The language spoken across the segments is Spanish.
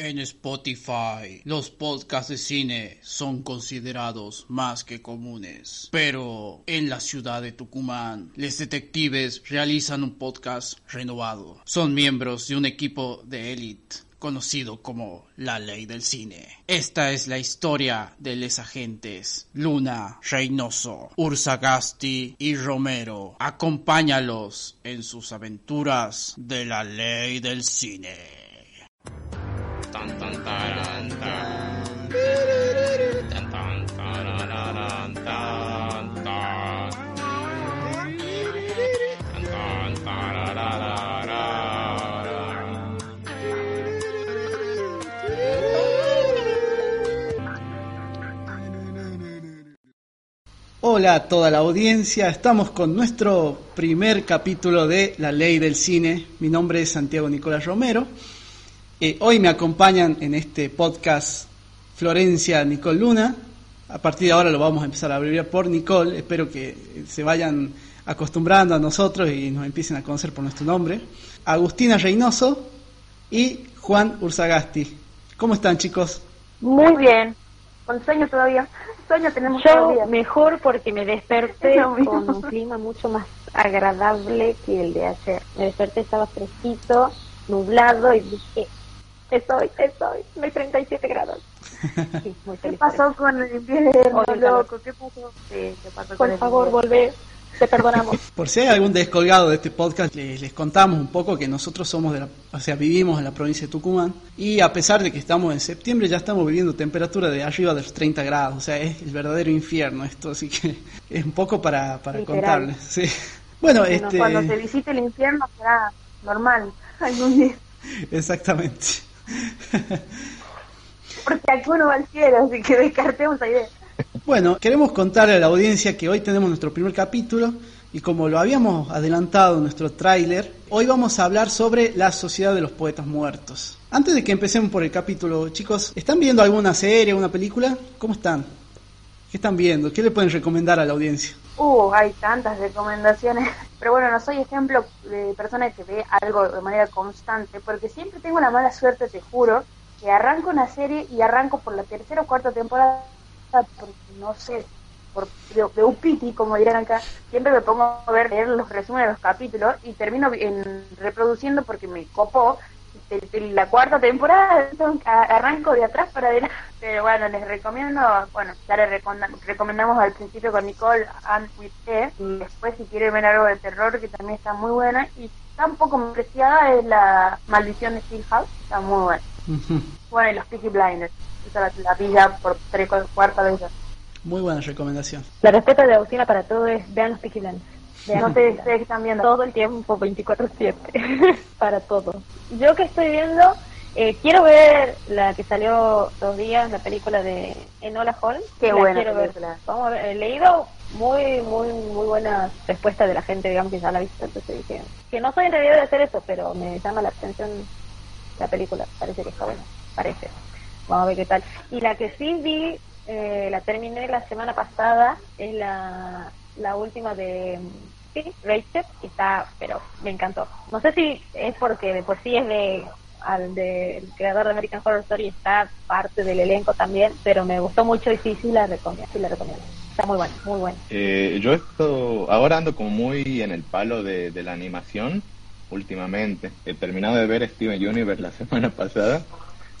En Spotify, los podcasts de cine son considerados más que comunes. Pero en la ciudad de Tucumán, los detectives realizan un podcast renovado. Son miembros de un equipo de élite conocido como la ley del cine. Esta es la historia de los agentes Luna, Reynoso, Ursagasti y Romero. Acompáñalos en sus aventuras de la ley del cine. Hola a toda la audiencia, estamos con nuestro primer capítulo de La Ley del Cine. Mi nombre es Santiago Nicolás Romero eh, hoy me acompañan en este podcast Florencia Nicole Luna. A partir de ahora lo vamos a empezar a abreviar por Nicole. Espero que se vayan acostumbrando a nosotros y nos empiecen a conocer por nuestro nombre. Agustina Reynoso y Juan Ursagasti. ¿Cómo están, chicos? Muy bien. Con sueño todavía. Sueño tenemos Yo todavía. mejor porque me desperté con un clima mucho más agradable que el de ayer. Me desperté, estaba fresquito, nublado y dije, estoy, estoy, no hay 37 grados. Sí, muy ¿Qué pasó con el invierno, loco? ¿Qué pasó? Sí, ¿qué pasó con Por el favor, volvé. Te perdonamos. Por si hay algún descolgado de este podcast, les, les contamos un poco que nosotros somos de la, o sea, vivimos en la provincia de Tucumán y a pesar de que estamos en septiembre ya estamos viviendo temperatura de arriba de los 30 grados, o sea, es el verdadero infierno esto, así que es un poco para, para Literal. contarles. Sí. Bueno, Bueno, este, Cuando se visite el infierno será normal algún día. exactamente. Porque aquí uno va al cielo, así que descartemos esa idea. Bueno, queremos contarle a la audiencia que hoy tenemos nuestro primer capítulo y como lo habíamos adelantado en nuestro tráiler, hoy vamos a hablar sobre la Sociedad de los Poetas Muertos. Antes de que empecemos por el capítulo, chicos, ¿están viendo alguna serie, alguna película? ¿Cómo están? ¿Qué están viendo? ¿Qué le pueden recomendar a la audiencia? Uh, hay tantas recomendaciones. Pero bueno, no soy ejemplo de persona que ve algo de manera constante, porque siempre tengo la mala suerte, te juro, que arranco una serie y arranco por la tercera o cuarta temporada, porque no sé, por de, de upiti, como dirán acá, siempre me pongo a ver leer los resúmenes de los capítulos y termino en, reproduciendo porque me copó de, de la cuarta temporada, entonces, arranco de atrás para adelante. Pero bueno, les recomiendo, bueno, ya les reconda- recomendamos al principio con Nicole and with E, y después si quieren ver algo de terror que también está muy buena y está un poco apreciada es la maldición de Hill House, está muy buena. Bueno, y los Peaky Blinders, esa la, la ya por tres o cuarta vez. Muy buena recomendación. La respuesta de Agustina para todo es vean los Peaky Blinders. No ustedes están viendo. todo el tiempo, 24-7, para todo. Yo que estoy viendo, eh, quiero ver la que salió dos días, la película de Enola Holmes. Qué La buena quiero ver. Vamos a ver, he leído muy, muy, muy buenas respuestas de la gente, digamos, que ya la ha visto, entonces dije, que no soy en realidad de hacer eso, pero me llama la atención la película, parece que está buena, parece. Vamos a ver qué tal. Y la que sí vi, eh, la terminé la semana pasada, es la, la última de sí, Rachel, está, pero me encantó. No sé si es porque de por sí es de al del creador de American Horror Story está parte del elenco también, pero me gustó mucho y sí, sí la recomiendo, sí la recomiendo. Está muy buena, muy buena. Eh, yo esto, ahora ando como muy en el palo de, la animación últimamente. He terminado de ver Steven Universe la semana pasada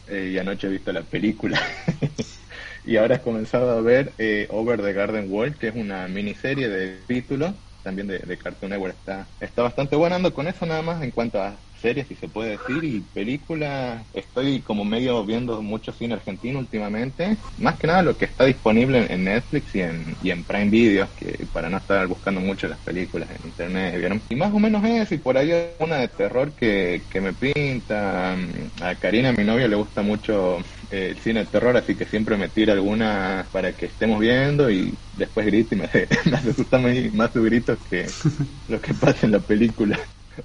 eh, y anoche he visto la película. y ahora he comenzado a ver eh, Over the Garden Wall, que es una miniserie de título, también de, de Cartoon Network. Está, está bastante buena, ando con eso nada más en cuanto a series, si se puede decir, y películas. Estoy como medio viendo mucho cine argentino últimamente. Más que nada lo que está disponible en Netflix y en, y en Prime Video, que para no estar buscando mucho las películas en internet, ¿vieron? Y más o menos eso, y por ahí una de terror que, que me pinta. A Karina, mi novia, le gusta mucho eh, el cine de terror, así que siempre me tira alguna para que estemos viendo y después grita y me, me asusta más, sus gritos que lo que pasa en la película.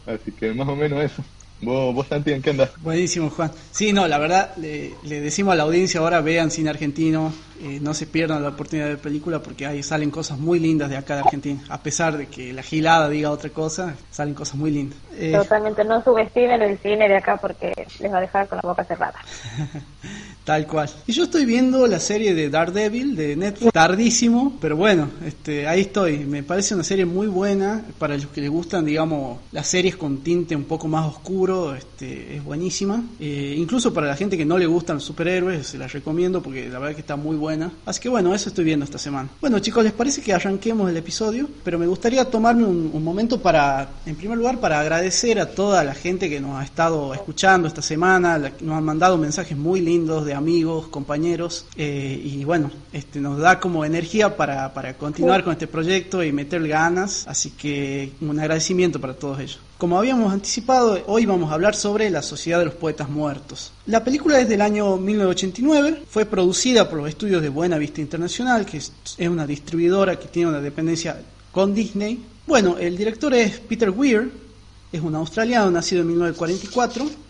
Así que más o menos eso. ¿Vos, vos Santi, en qué andas? Buenísimo, Juan. Sí, no, la verdad, le, le decimos a la audiencia ahora, vean cine argentino, eh, no se pierdan la oportunidad de ver película porque ahí salen cosas muy lindas de acá de Argentina. A pesar de que la gilada diga otra cosa, salen cosas muy lindas. Eh, Totalmente, no subestimen el cine de acá porque les va a dejar con la boca cerrada. Tal cual. Y yo estoy viendo la serie de Daredevil de Netflix, tardísimo, pero bueno, este, ahí estoy. Me parece una serie muy buena para los que les gustan, digamos, las series con tinte un poco más oscuro, este, es buenísima. Eh, incluso para la gente que no le gustan los superhéroes, se las recomiendo porque la verdad que está muy buena. Así que bueno, eso estoy viendo esta semana. Bueno chicos, ¿les parece que arranquemos el episodio? Pero me gustaría tomarme un, un momento para, en primer lugar, para agradecer a toda la gente que nos ha estado escuchando esta semana, la, nos han mandado mensajes muy lindos de amigos, compañeros, eh, y bueno, este, nos da como energía para, para continuar con este proyecto y meter ganas, así que un agradecimiento para todos ellos. Como habíamos anticipado, hoy vamos a hablar sobre La Sociedad de los Poetas Muertos. La película es del año 1989, fue producida por los estudios de Buena Vista Internacional, que es una distribuidora que tiene una dependencia con Disney. Bueno, el director es Peter Weir, es un australiano nacido en 1944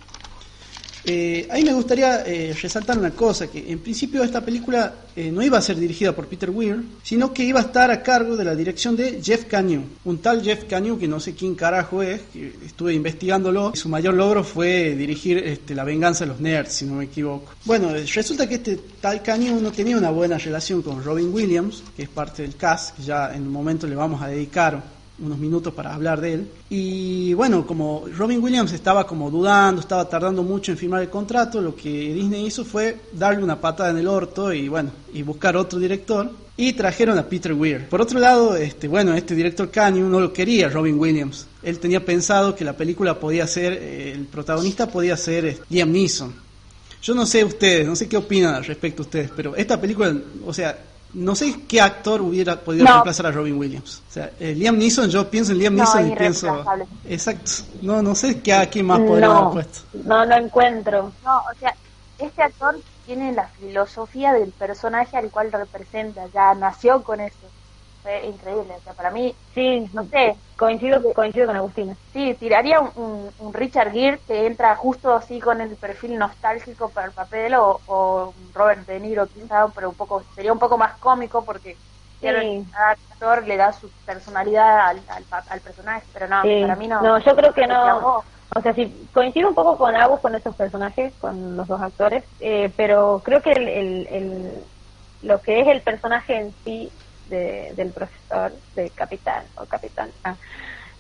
eh, ahí me gustaría eh, resaltar una cosa, que en principio esta película eh, no iba a ser dirigida por Peter Weir, sino que iba a estar a cargo de la dirección de Jeff Canyu, un tal Jeff Canyu que no sé quién carajo es, que estuve investigándolo, su mayor logro fue dirigir este, La venganza de los nerds, si no me equivoco. Bueno, resulta que este tal Canyu no tenía una buena relación con Robin Williams, que es parte del cast, que ya en un momento le vamos a dedicar unos minutos para hablar de él. Y bueno, como Robin Williams estaba como dudando, estaba tardando mucho en firmar el contrato, lo que Disney hizo fue darle una patada en el orto y bueno, y buscar otro director. Y trajeron a Peter Weir. Por otro lado, este, bueno, este director Canyon no lo quería Robin Williams. Él tenía pensado que la película podía ser, eh, el protagonista podía ser eh, Liam Neeson. Yo no sé ustedes, no sé qué opinan al respecto ustedes, pero esta película, o sea, no sé qué actor hubiera podido reemplazar a Robin Williams. O sea, eh, Liam Neeson, yo pienso en Liam Neeson y pienso. Exacto. No, no sé qué a quién más podría haber puesto. No, no encuentro. No, o sea, este actor tiene la filosofía del personaje al cual representa, ya nació con eso fue increíble. O sea, para mí, sí, no sé. Coincido, coincido con Agustina. Sí, tiraría un, un, Richard Gere que entra justo así con el perfil nostálgico para el papel o, o Robert De Niro quizá, pero un poco, sería un poco más cómico porque cada actor le da su personalidad al, al, personaje, pero no, para mí no. No, yo creo que no. O sea, sí, coincido un poco con Agus con esos personajes, con los dos actores, eh, pero creo que el, el, el, lo que es el personaje en sí del profesor, de capitán o capitán, ah,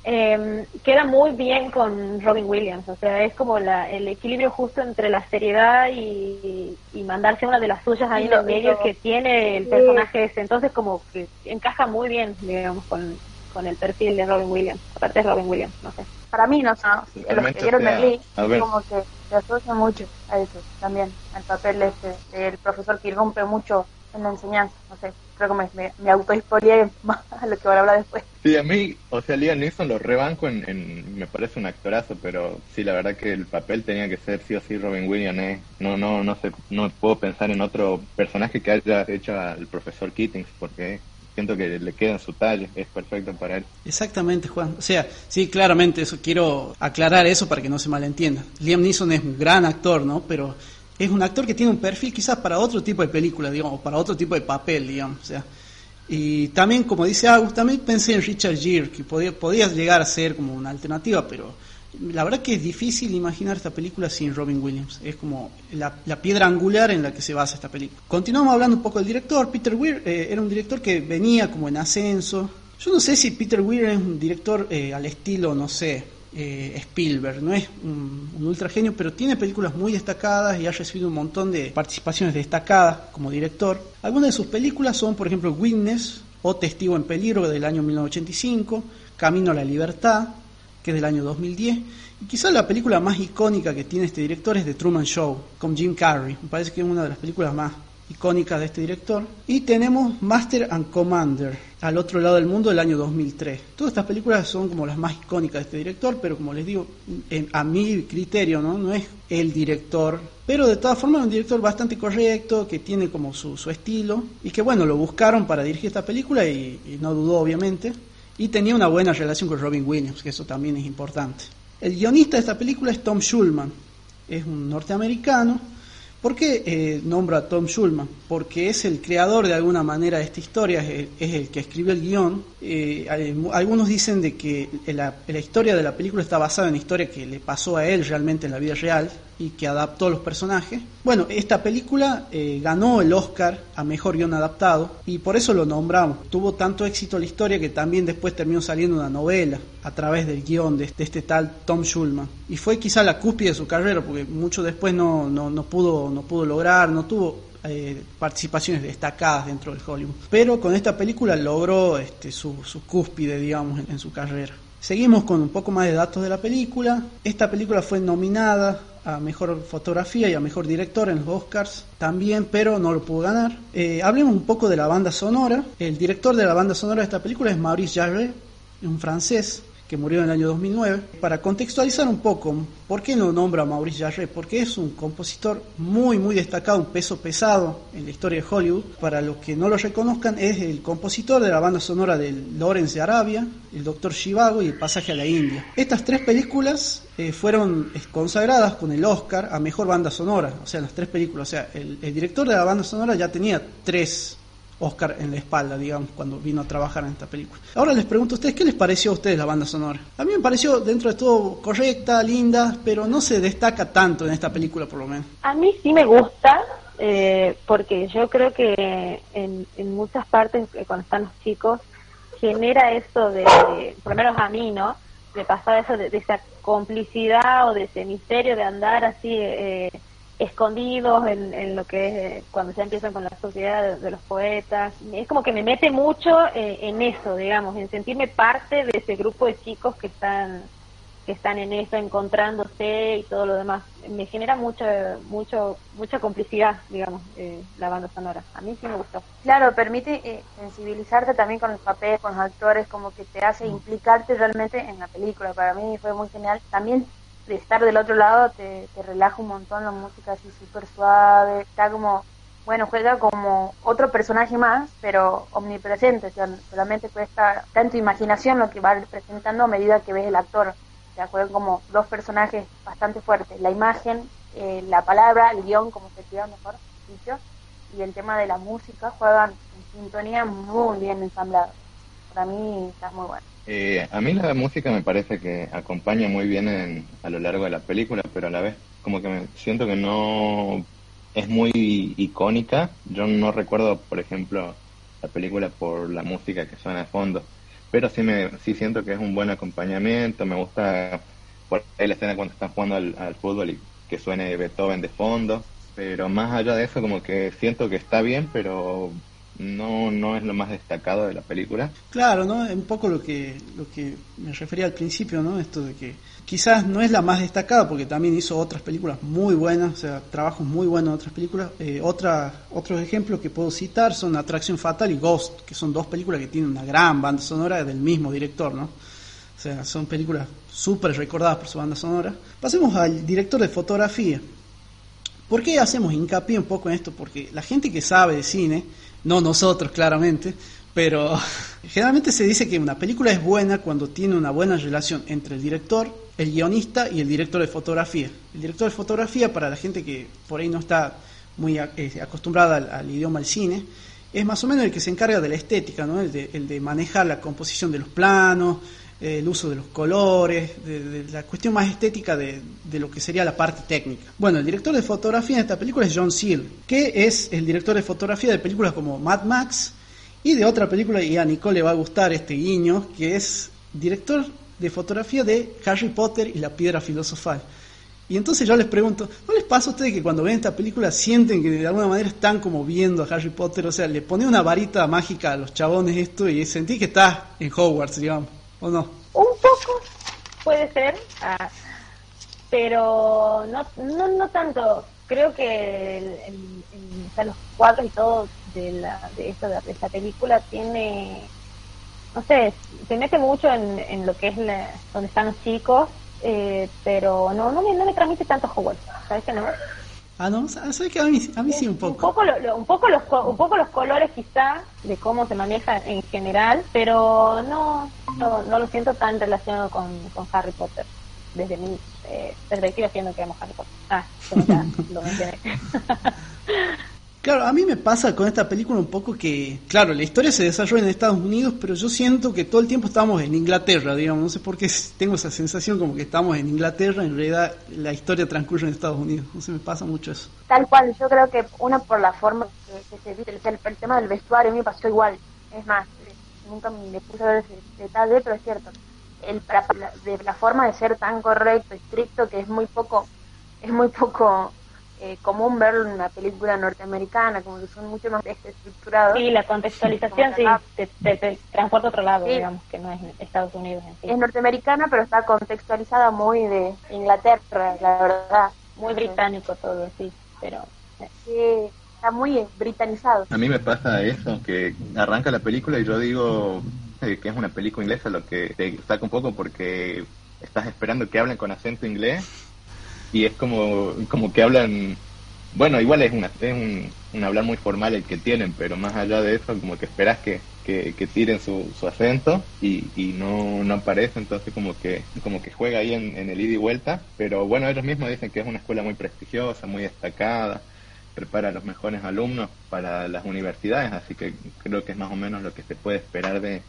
em, queda muy bien con Robin Williams, o sea, es como la, el equilibrio justo entre la seriedad y, mandarse una de las suyas ahí en el medio que tiene el personaje ese, entonces como que encaja muy bien, digamos, con, con el perfil de Robin Williams, aparte de Robin Williams, no sé. Para mí, no sé, los que vieron el como que se asocia mucho a eso también, al papel este, el profesor que rompe mucho en la enseñanza, no sé, creo que me, me, me más a lo que voy a hablar después. Sí, a mí, o sea, Liam Neeson lo rebanco en, en, me parece un actorazo, pero sí, la verdad que el papel tenía que ser sí o sí Robin Williams, ¿eh? no, no, no sé, no puedo pensar en otro personaje que haya hecho al profesor Keating, porque siento que le queda en su talla, es perfecto para él. Exactamente, Juan. O sea, sí, claramente, eso quiero aclarar eso para que no se malentienda. Liam Neeson es un gran actor, ¿no? Pero es un actor que tiene un perfil quizás para otro tipo de película, digamos, para otro tipo de papel, digamos. O sea, y también, como dice Agus, también pensé en Richard Gere, que podía, podía llegar a ser como una alternativa, pero la verdad que es difícil imaginar esta película sin Robin Williams. Es como la, piedra angular en la que se basa esta película. Continuamos hablando un poco del director. Peter Weir eh, era un director que venía como en ascenso. Yo no sé si Peter Weir es un director eh, al estilo, no sé, eh, Spielberg. No es un, ultra genio, pero tiene películas muy destacadas y ha recibido un montón de participaciones destacadas como director. Algunas de sus películas son, por ejemplo, Witness o Testigo en Peligro del año 1985, Camino a la Libertad, que es del año 2010. Y quizás la película más icónica que tiene este director es The Truman Show, con Jim Carrey. Me parece que es una de las películas más icónica de este director. Y tenemos Master and Commander, al otro lado del mundo del año 2003. Todas estas películas son como las más icónicas de este director, pero como les digo, a mi criterio, ¿no? no es el director, pero de todas formas es un director bastante correcto, que tiene como su, su estilo, y que bueno, lo buscaron para dirigir esta película y, y no dudó obviamente, y tenía una buena relación con Robin Williams, que eso también es importante. El guionista de esta película es Tom Schulman, es un norteamericano ¿Por qué eh, nombro a Tom Schulman? Porque es el creador de alguna manera de esta historia, es el, que escribió el guion. Eh, algunos dicen de que la, historia de la película está basada en una historia que le pasó a él realmente en la vida real y que adaptó los personajes. Bueno, esta película eh, ganó el Oscar a Mejor Guión Adaptado y por eso lo nombramos. Tuvo tanto éxito la historia que también después terminó saliendo una novela a través del guion de, este tal Tom Schulman. Y fue quizá la cúspide de su carrera porque mucho después no, no, pudo, no pudo lograr, no tuvo eh, participaciones destacadas dentro del Hollywood. Pero con esta película logró este, su, cúspide, digamos, en, su carrera. Seguimos con un poco más de datos de la película. Esta película fue nominada a mejor fotografía y a mejor director en los Oscars también, pero no lo pudo ganar. Eh, hablemos un poco de la banda sonora. El director de la banda sonora de esta película es Maurice Jarre, un francés murió en el año 2009. Para contextualizar un poco, ¿por qué lo nombra Maurice Jarre? Porque es un compositor muy, muy destacado, un peso pesado en la historia de Hollywood. Para los que no lo reconozcan, es el compositor de la banda sonora de Lawrence de Arabia, El Doctor Shivago y El Pasaje a la India. Estas tres películas eh, fueron consagradas con el Oscar a Mejor Banda Sonora, o sea, las tres películas. O sea, el, el director de la banda sonora ya tenía tres Oscar en la espalda, digamos, cuando vino a trabajar en esta película. Ahora les pregunto a ustedes, ¿qué les pareció a ustedes la banda sonora? A mí me pareció dentro de todo correcta, linda, pero no se destaca tanto en esta película por lo menos. A mí sí me gusta, eh, porque yo creo que en, muchas partes, eh, cuando están los chicos, genera eso de, por lo menos a mí, ¿no? De pasar eso de, esa complicidad o de ese misterio de andar así... Eh, escondidos en, lo que es eh, cuando ya empiezan con la sociedad de, los poetas. Es como que me mete mucho eh, en eso, digamos, en sentirme parte de ese grupo de chicos que están que están en eso, encontrándose y todo lo demás. Me genera mucha, mucho, mucha complicidad, digamos, eh, la banda sonora. A mí sí me gustó. Claro, permite sensibilizarte también con el papel, con los actores, como que te hace implicarte realmente en la película. Para mí fue muy genial. También de estar del otro lado te, te relaja un montón la música así súper suave, está como, bueno, juega como otro personaje más, pero omnipresente, o sea, solamente cuesta tanto imaginación lo que va presentando a medida que ves el actor, o sea, juegan como dos personajes bastante fuertes, la imagen, eh, la palabra, el guion, como se diga mejor dicho, y el tema de la música juegan en sintonía muy bien ensamblados. Para mí está muy bueno. Eh, a mí la música me parece que acompaña muy bien a lo largo de la película, pero a la vez como que me siento que no es muy icónica. Yo no recuerdo, por ejemplo, la película por la música que suena de fondo, pero sí me sí siento que es un buen acompañamiento. Me gusta por ahí la escena cuando están jugando al, al fútbol y que suene Beethoven de fondo. Pero más allá de eso, como que siento que está bien, pero no, no es lo más destacado de la película. Claro, ¿no? Un poco lo que, lo que me refería al principio, ¿no? Esto de que quizás no es la más destacada porque también hizo otras películas muy buenas, o sea, trabajos muy buenos en otras películas. Eh, otra, otros ejemplos que puedo citar son Atracción Fatal y Ghost, que son dos películas que tienen una gran banda sonora del mismo director, ¿no? O sea, son películas súper recordadas por su banda sonora. Pasemos al director de fotografía. ¿Por qué hacemos hincapié un poco en esto? Porque la gente que sabe de cine no nosotros claramente, pero generalmente se dice que una película es buena cuando tiene una buena relación entre el director, el guionista y el director de fotografía. El director de fotografía, para la gente que por ahí no está muy eh, acostumbrada al, idioma del cine, es más o menos el que se encarga de la estética, ¿no? el, de, manejar la composición de los planos, el uso de los colores, de, la cuestión más estética de, lo que sería la parte técnica. Bueno, el director de fotografía en esta película es John Seal, que es el director de fotografía de películas como Mad Max y de otra película, y a Nicole le va a gustar este guiño, que es director de fotografía de Harry Potter y la piedra filosofal. Y entonces yo les pregunto, ¿no les pasa a ustedes que cuando ven esta película sienten que de alguna manera están como viendo a Harry Potter? O sea, le pone una varita mágica a los chabones esto y sentí que está en Hogwarts, digamos, ¿o? Un poco, puede ser, ah, pero no, no, no tanto. Creo que los cuadros y todo de, la, de, esto, de esta película tiene no sé, se mete mucho en, en lo que es donde están los chicos, eh, pero no, no me, no me transmite tanto Hogwarts, ¿sabes que no? Ah, no, sabes que a mí, a mí sí un poco. Un poco, un, poco los, un poco los colores quizá, de cómo se maneja en general, pero no, no, no lo siento tan relacionado con, con Harry Potter. desde mi eh, perspectiva, siendo que vamos Harry Potter. Ah, como ya lo mencioné. Claro, a mí me pasa con esta película un poco que, claro, la historia se desarrolla en Estados Unidos, pero yo siento que todo el tiempo estamos en Inglaterra, digamos, no sé por qué tengo esa sensación como que estamos en Inglaterra, en realidad la historia transcurre en Estados Unidos, no sé, me pasa mucho eso. Tal cual, yo creo que una por la forma que, se dice, el, tema del vestuario a mí me pasó igual, es más, nunca me puse a ver ese detalle, pero es cierto, el, de la forma de ser tan correcto, estricto, que es muy poco, es muy poco eh, común verlo en una película norteamericana, como que son mucho más estructurados. Sí, la contextualización sí, te, transporta a otro lado, digamos, que no es Estados Unidos en sí. Es norteamericana, pero está contextualizada muy de Inglaterra, la verdad. Muy británico todo, sí, pero... Eh. Sí, está muy britanizado. A mí me pasa eso, que arranca la película y yo digo eh, que es una película inglesa, lo que te saca un poco porque estás esperando que hablen con acento inglés y es como, como que hablan, bueno, igual es, una, es un, hablar muy formal el que tienen, pero más allá de eso, como que esperas que, que, tiren su, su acento y, y no, no aparece, entonces como que, como que juega ahí en, en el ida y vuelta, pero bueno, ellos mismos dicen que es una escuela muy prestigiosa, muy destacada, prepara a los mejores alumnos para las universidades, así que creo que es más o menos lo que se puede esperar de,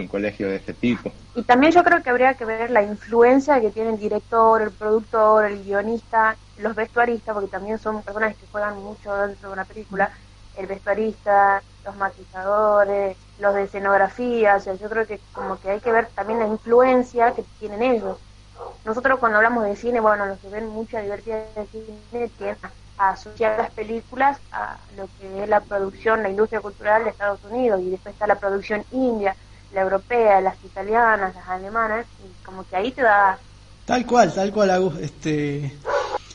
un colegio de este tipo. Y también yo creo que habría que ver la influencia que tiene el director, el productor, el guionista, los vestuaristas, porque también son personas que juegan mucho dentro de una película, el vestuarista, los maquilladores, los de escenografía, yo creo que como que hay que ver también la influencia que tienen ellos. Nosotros cuando hablamos de cine, bueno, los que ven mucha diversidad de cine tienen a asociar las películas a lo que es la producción, la industria cultural de Estados Unidos y después está la producción india la europea, las italianas, las alemanas, y como que ahí te da... Tal cual, tal cual, Agus. Este...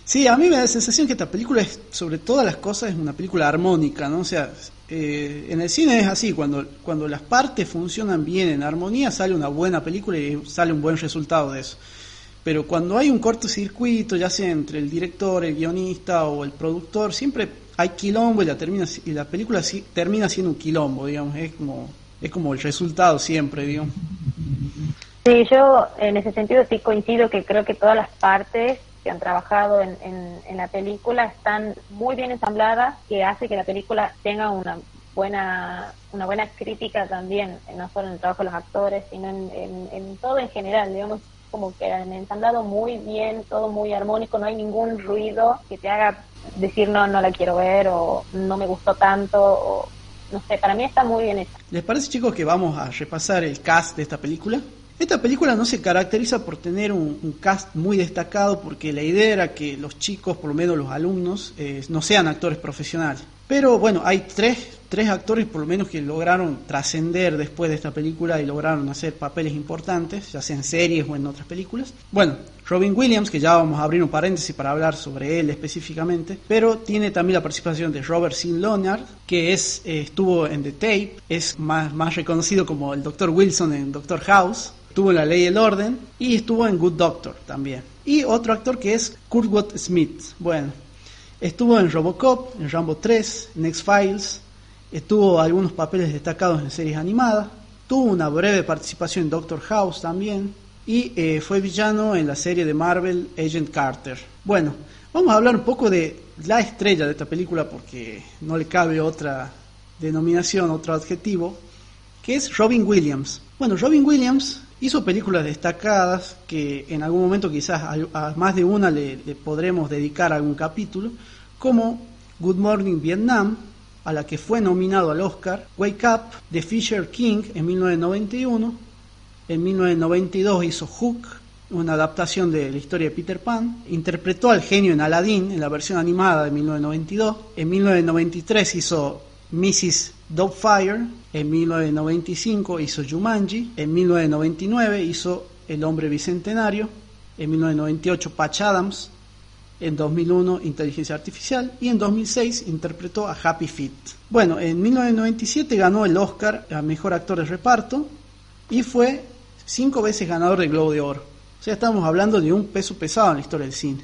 Sí, a mí me da la sensación que esta película es, sobre todas las cosas, es una película armónica, ¿no? O sea, eh, en el cine es así, cuando, cuando las partes funcionan bien en armonía, sale una buena película y sale un buen resultado de eso. Pero cuando hay un cortocircuito, ya sea entre el director, el guionista o el productor, siempre hay quilombo y la, termina, y la película termina siendo un quilombo, digamos, es como es como el resultado siempre, digo. Sí, yo en ese sentido sí coincido que creo que todas las partes que han trabajado en, en, la película están muy bien ensambladas, que hace que la película tenga una buena una buena crítica también, no solo en el trabajo de los actores, sino en, en, todo en general, digamos, como que han ensamblado muy bien, todo muy armónico, no hay ningún ruido que te haga decir no, no la quiero ver o no me gustó tanto o no sé, para mí está muy bien hecha. ¿Les parece chicos que vamos a repasar el cast de esta película? Esta película no se caracteriza por tener un, cast muy destacado porque la idea era que los chicos, por lo menos los alumnos, eh, no sean actores profesionales. Pero bueno, hay tres, tres actores por lo menos que lograron trascender después de esta película y lograron hacer papeles importantes, ya sea en series o en otras películas. Bueno, Robin Williams, que ya vamos a abrir un paréntesis para hablar sobre él específicamente, pero tiene también la participación de Robert Sean Leonard, que es, eh, estuvo en The Tape, es más, más reconocido como el Dr. Wilson en Doctor House, estuvo en La Ley y el Orden y estuvo en Good Doctor también. Y otro actor que es Kurtwood Smith. Bueno, Estuvo en Robocop, en Rambo 3, en X-Files, estuvo algunos papeles destacados en series animadas, tuvo una breve participación en Doctor House también y eh, fue villano en la serie de Marvel Agent Carter. Bueno, vamos a hablar un poco de la estrella de esta película porque no le cabe otra denominación, otro adjetivo, que es Robin Williams. Bueno, Robin Williams hizo películas destacadas que en algún momento quizás a, más de una le, le podremos dedicar algún capítulo, como Good Morning Vietnam, a la que fue nominado al Oscar, Wake Up, The Fisher King en 1991, en 1992 hizo Hook, una adaptación de la historia de Peter Pan, interpretó al genio en Aladdin en la versión animada de 1992, en 1993 hizo Mrs. Doubtfire, en 1995 hizo Jumanji, en 1999 hizo El hombre bicentenario, en 1998 Patch Adams, en 2001 Inteligencia Artificial y en 2006 interpretó a Happy Feet. Bueno, en 1997 ganó el Oscar a Mejor Actor de Reparto y fue cinco veces ganador del Globo de Oro. O sea, estamos hablando de un peso pesado en la historia del cine.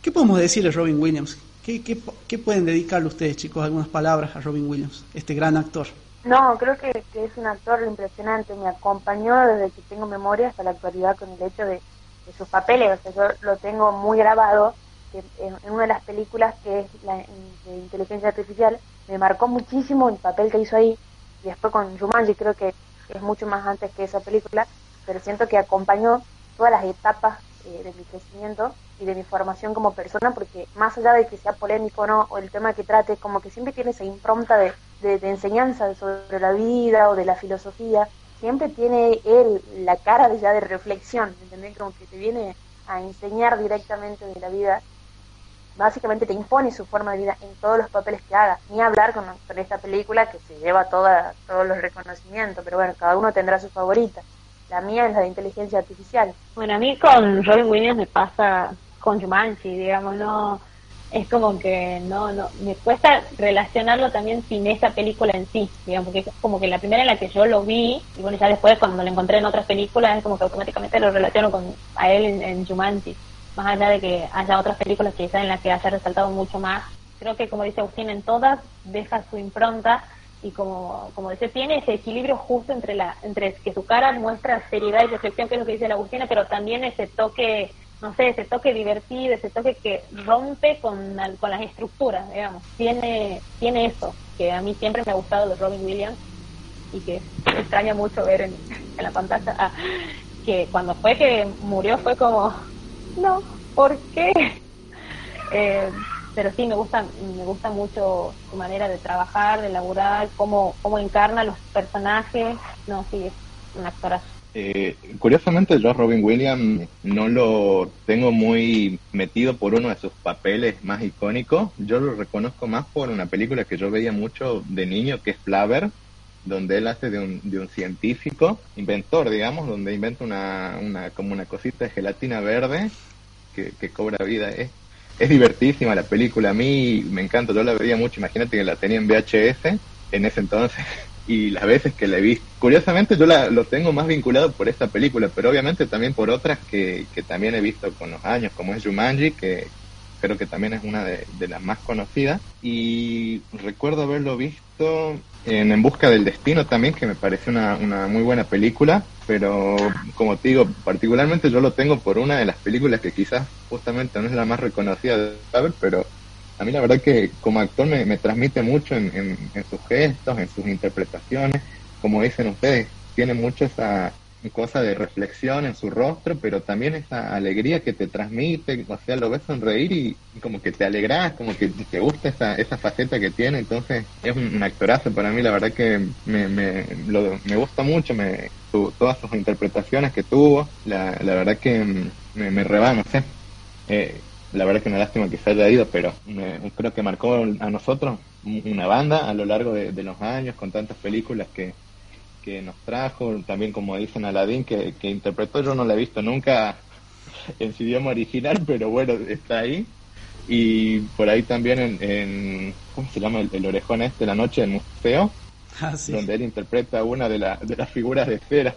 ¿Qué podemos decir de Robin Williams? ¿Qué, qué, pueden dedicarle ustedes, chicos, algunas palabras a Robin Williams, este gran actor? No, creo que, que, es un actor impresionante. Me acompañó desde que tengo memoria hasta la actualidad con el hecho de sus papeles, o sea, yo lo tengo muy grabado que en, una de las películas que es la de inteligencia artificial, me marcó muchísimo el papel que hizo ahí, y después con Jumanji creo que es mucho más antes que esa película, pero siento que acompañó todas las etapas eh, de mi crecimiento y de mi formación como persona, porque más allá de que sea polémico o no, o el tema que trate, como que siempre tiene esa impronta de, de, enseñanza sobre la vida o de la filosofía, siempre tiene él la cara de ya de reflexión, ¿entendés? Como que te viene a enseñar directamente de la vida básicamente te impone su forma de vida en todos los papeles que haga. Ni hablar con, esta película que se lleva toda, todos los reconocimientos, pero bueno, cada uno tendrá su favorita. La mía es la de inteligencia artificial. Bueno, a mí con Robin Williams me pasa con Jumanji, digamos, no es como que no, no, me cuesta relacionarlo también sin esa película en sí, digamos, porque es como que la primera en la que yo lo vi, y bueno, ya después cuando lo encontré en otras películas, es como que automáticamente lo relaciono con a él en, en Jumanji más allá de que haya otras películas quizás en las que haya resaltado mucho más, creo que como dice Agustín, en todas deja su impronta y como, como dice, tiene ese equilibrio justo entre la entre que su cara muestra seriedad y reflexión, que es lo que dice la Agustina, pero también ese toque, no sé, ese toque divertido, ese toque que rompe con, con las estructuras, digamos. Tiene, tiene eso, que a mí siempre me ha gustado de Robin Williams y que extraña mucho ver en, la pantalla. Ah, que cuando fue que murió fue como no, ¿por qué? Eh, pero sí me gusta, me gusta mucho su manera de trabajar, de laburar, cómo, cómo encarna los personajes. No, sí, es un actorazo. Eh, curiosamente yo Robin Williams no lo tengo muy metido por uno de sus papeles más icónicos. Yo lo reconozco más por una película que yo veía mucho de niño, que es Flaver, donde él hace de un, de un científico, inventor, digamos, donde inventa una, una, como una cosita de gelatina verde que, que cobra vida. Es, es divertísima la película, a mí me encanta, yo la veía mucho, imagínate que la tenía en VHS en ese entonces y las veces que la he visto. Curiosamente yo la, lo tengo más vinculado por esta película, pero obviamente también por otras que, que también he visto con los años, como es Jumanji, que creo que también es una de, las más conocidas. Y recuerdo haberlo visto en En Busca del Destino también, que me pareció una, una muy buena película, pero como te digo, particularmente yo lo tengo por una de las películas que quizás justamente no es la más reconocida de saber, pero a mí la verdad que como actor me, me transmite mucho en, en, en, sus gestos, en sus interpretaciones, como dicen ustedes, tiene mucho esa, cosa de reflexión en su rostro, pero también esa alegría que te transmite, o sea, lo ves sonreír y, como que te alegras, como que te gusta esa, esa faceta que tiene, entonces es un, actorazo para mí, la verdad que me, me, me gusta mucho, me, todas sus interpretaciones que tuvo, la, la verdad que me, me rebano, sé. Eh, la verdad que una lástima que se haya ido, pero creo que marcó a nosotros una banda a lo largo de los años con tantas películas que, que nos trajo, también como dicen Aladdin, que, que interpretó, yo no la he visto nunca en su idioma original, pero bueno, está ahí. Y por ahí también en, ¿cómo se llama? El, orejón este, La Noche del Museo, ah, donde él interpreta una de, de las figuras de cera,